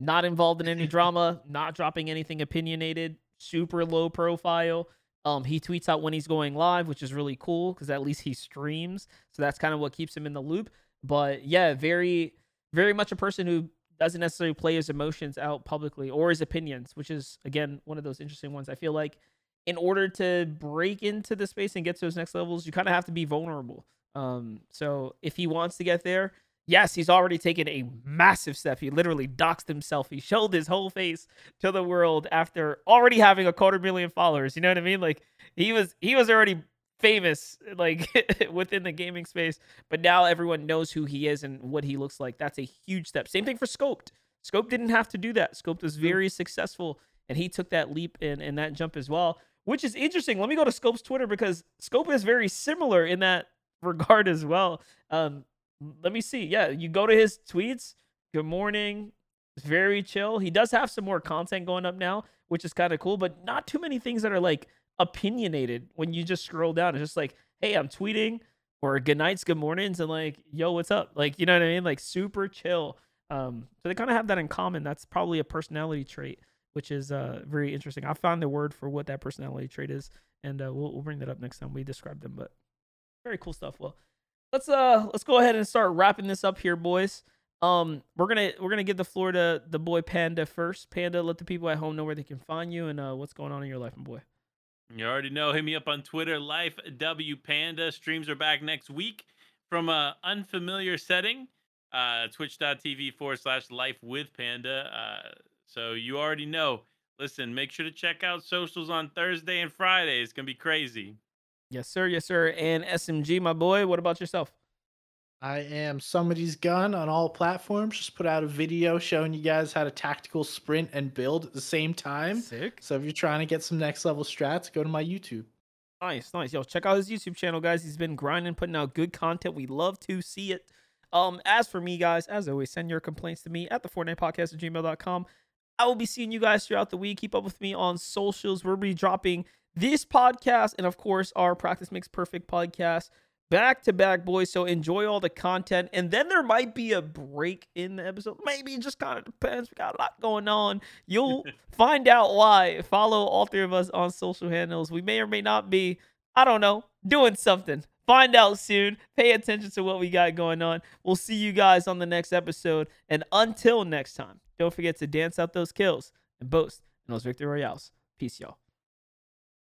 not involved in any [laughs] drama, not dropping anything opinionated, super low profile. Um, he tweets out when he's going live, which is really cool because at least he streams. So that's kind of what keeps him in the loop. But yeah, very, very much a person who doesn't necessarily play his emotions out publicly or his opinions, which is again one of those interesting ones. I feel like in order to break into the space and get to those next levels, you kind of have to be vulnerable. Um, so if he wants to get there, yes, he's already taken a massive step. He literally doxed himself. He showed his whole face to the world after already having a quarter million followers. You know what I mean? Like he was he was already famous like [laughs] within the gaming space, but now everyone knows who he is and what he looks like. That's a huge step. Same thing for Scoped. Scope didn't have to do that. Scope was very successful and he took that leap and, and that jump as well, which is interesting. Let me go to Scope's Twitter because Scope is very similar in that [laughs] regard as well. Um, let me see. Yeah, you go to his tweets. Good morning. It's very chill. He does have some more content going up now, which is kind of cool, but not too many things that are like opinionated when you just scroll down. It's just like, hey, I'm tweeting or good nights, good mornings, and like, yo, what's up? Like, you know what I mean? Like super chill. Um, so they kind of have that in common. That's probably a personality trait, which is uh very interesting. I found the word for what that personality trait is, and uh, we'll we'll bring that up next time we describe them. But very cool stuff. Well, let's uh let's go ahead and start wrapping this up here, boys. Um, we're gonna we're gonna give the floor to the boy Panda first. Panda, let the people at home know where they can find you and uh what's going on in your life, my boy. You already know. Hit me up on Twitter, Life W Panda. Streams are back next week from a unfamiliar setting. Uh, Twitch.tv forward slash Life with Panda. Uh, so you already know. Listen, make sure to check out socials on Thursday and Friday. It's gonna be crazy. Yes, sir. Yes, sir. And SMG, my boy. What about yourself? I am somebody's gun on all platforms. Just put out a video showing you guys how to tactical sprint and build at the same time. Sick. So if you're trying to get some next level strats, go to my YouTube. Nice, nice. Yo, check out his YouTube channel, guys. He's been grinding, putting out good content. We love to see it. Um, as for me, guys, as always, send your complaints to me at the Fortnite Podcast at gmail.com. I will be seeing you guys throughout the week. Keep up with me on socials. We'll be dropping this podcast and, of course, our Practice Makes Perfect podcast back to back, boys. So enjoy all the content. And then there might be a break in the episode. Maybe it just kind of depends. We got a lot going on. You'll [laughs] find out why. Follow all three of us on social handles. We may or may not be, I don't know, doing something. Find out soon. Pay attention to what we got going on. We'll see you guys on the next episode. And until next time, don't forget to dance out those kills and boast in those victory royales. Peace, y'all.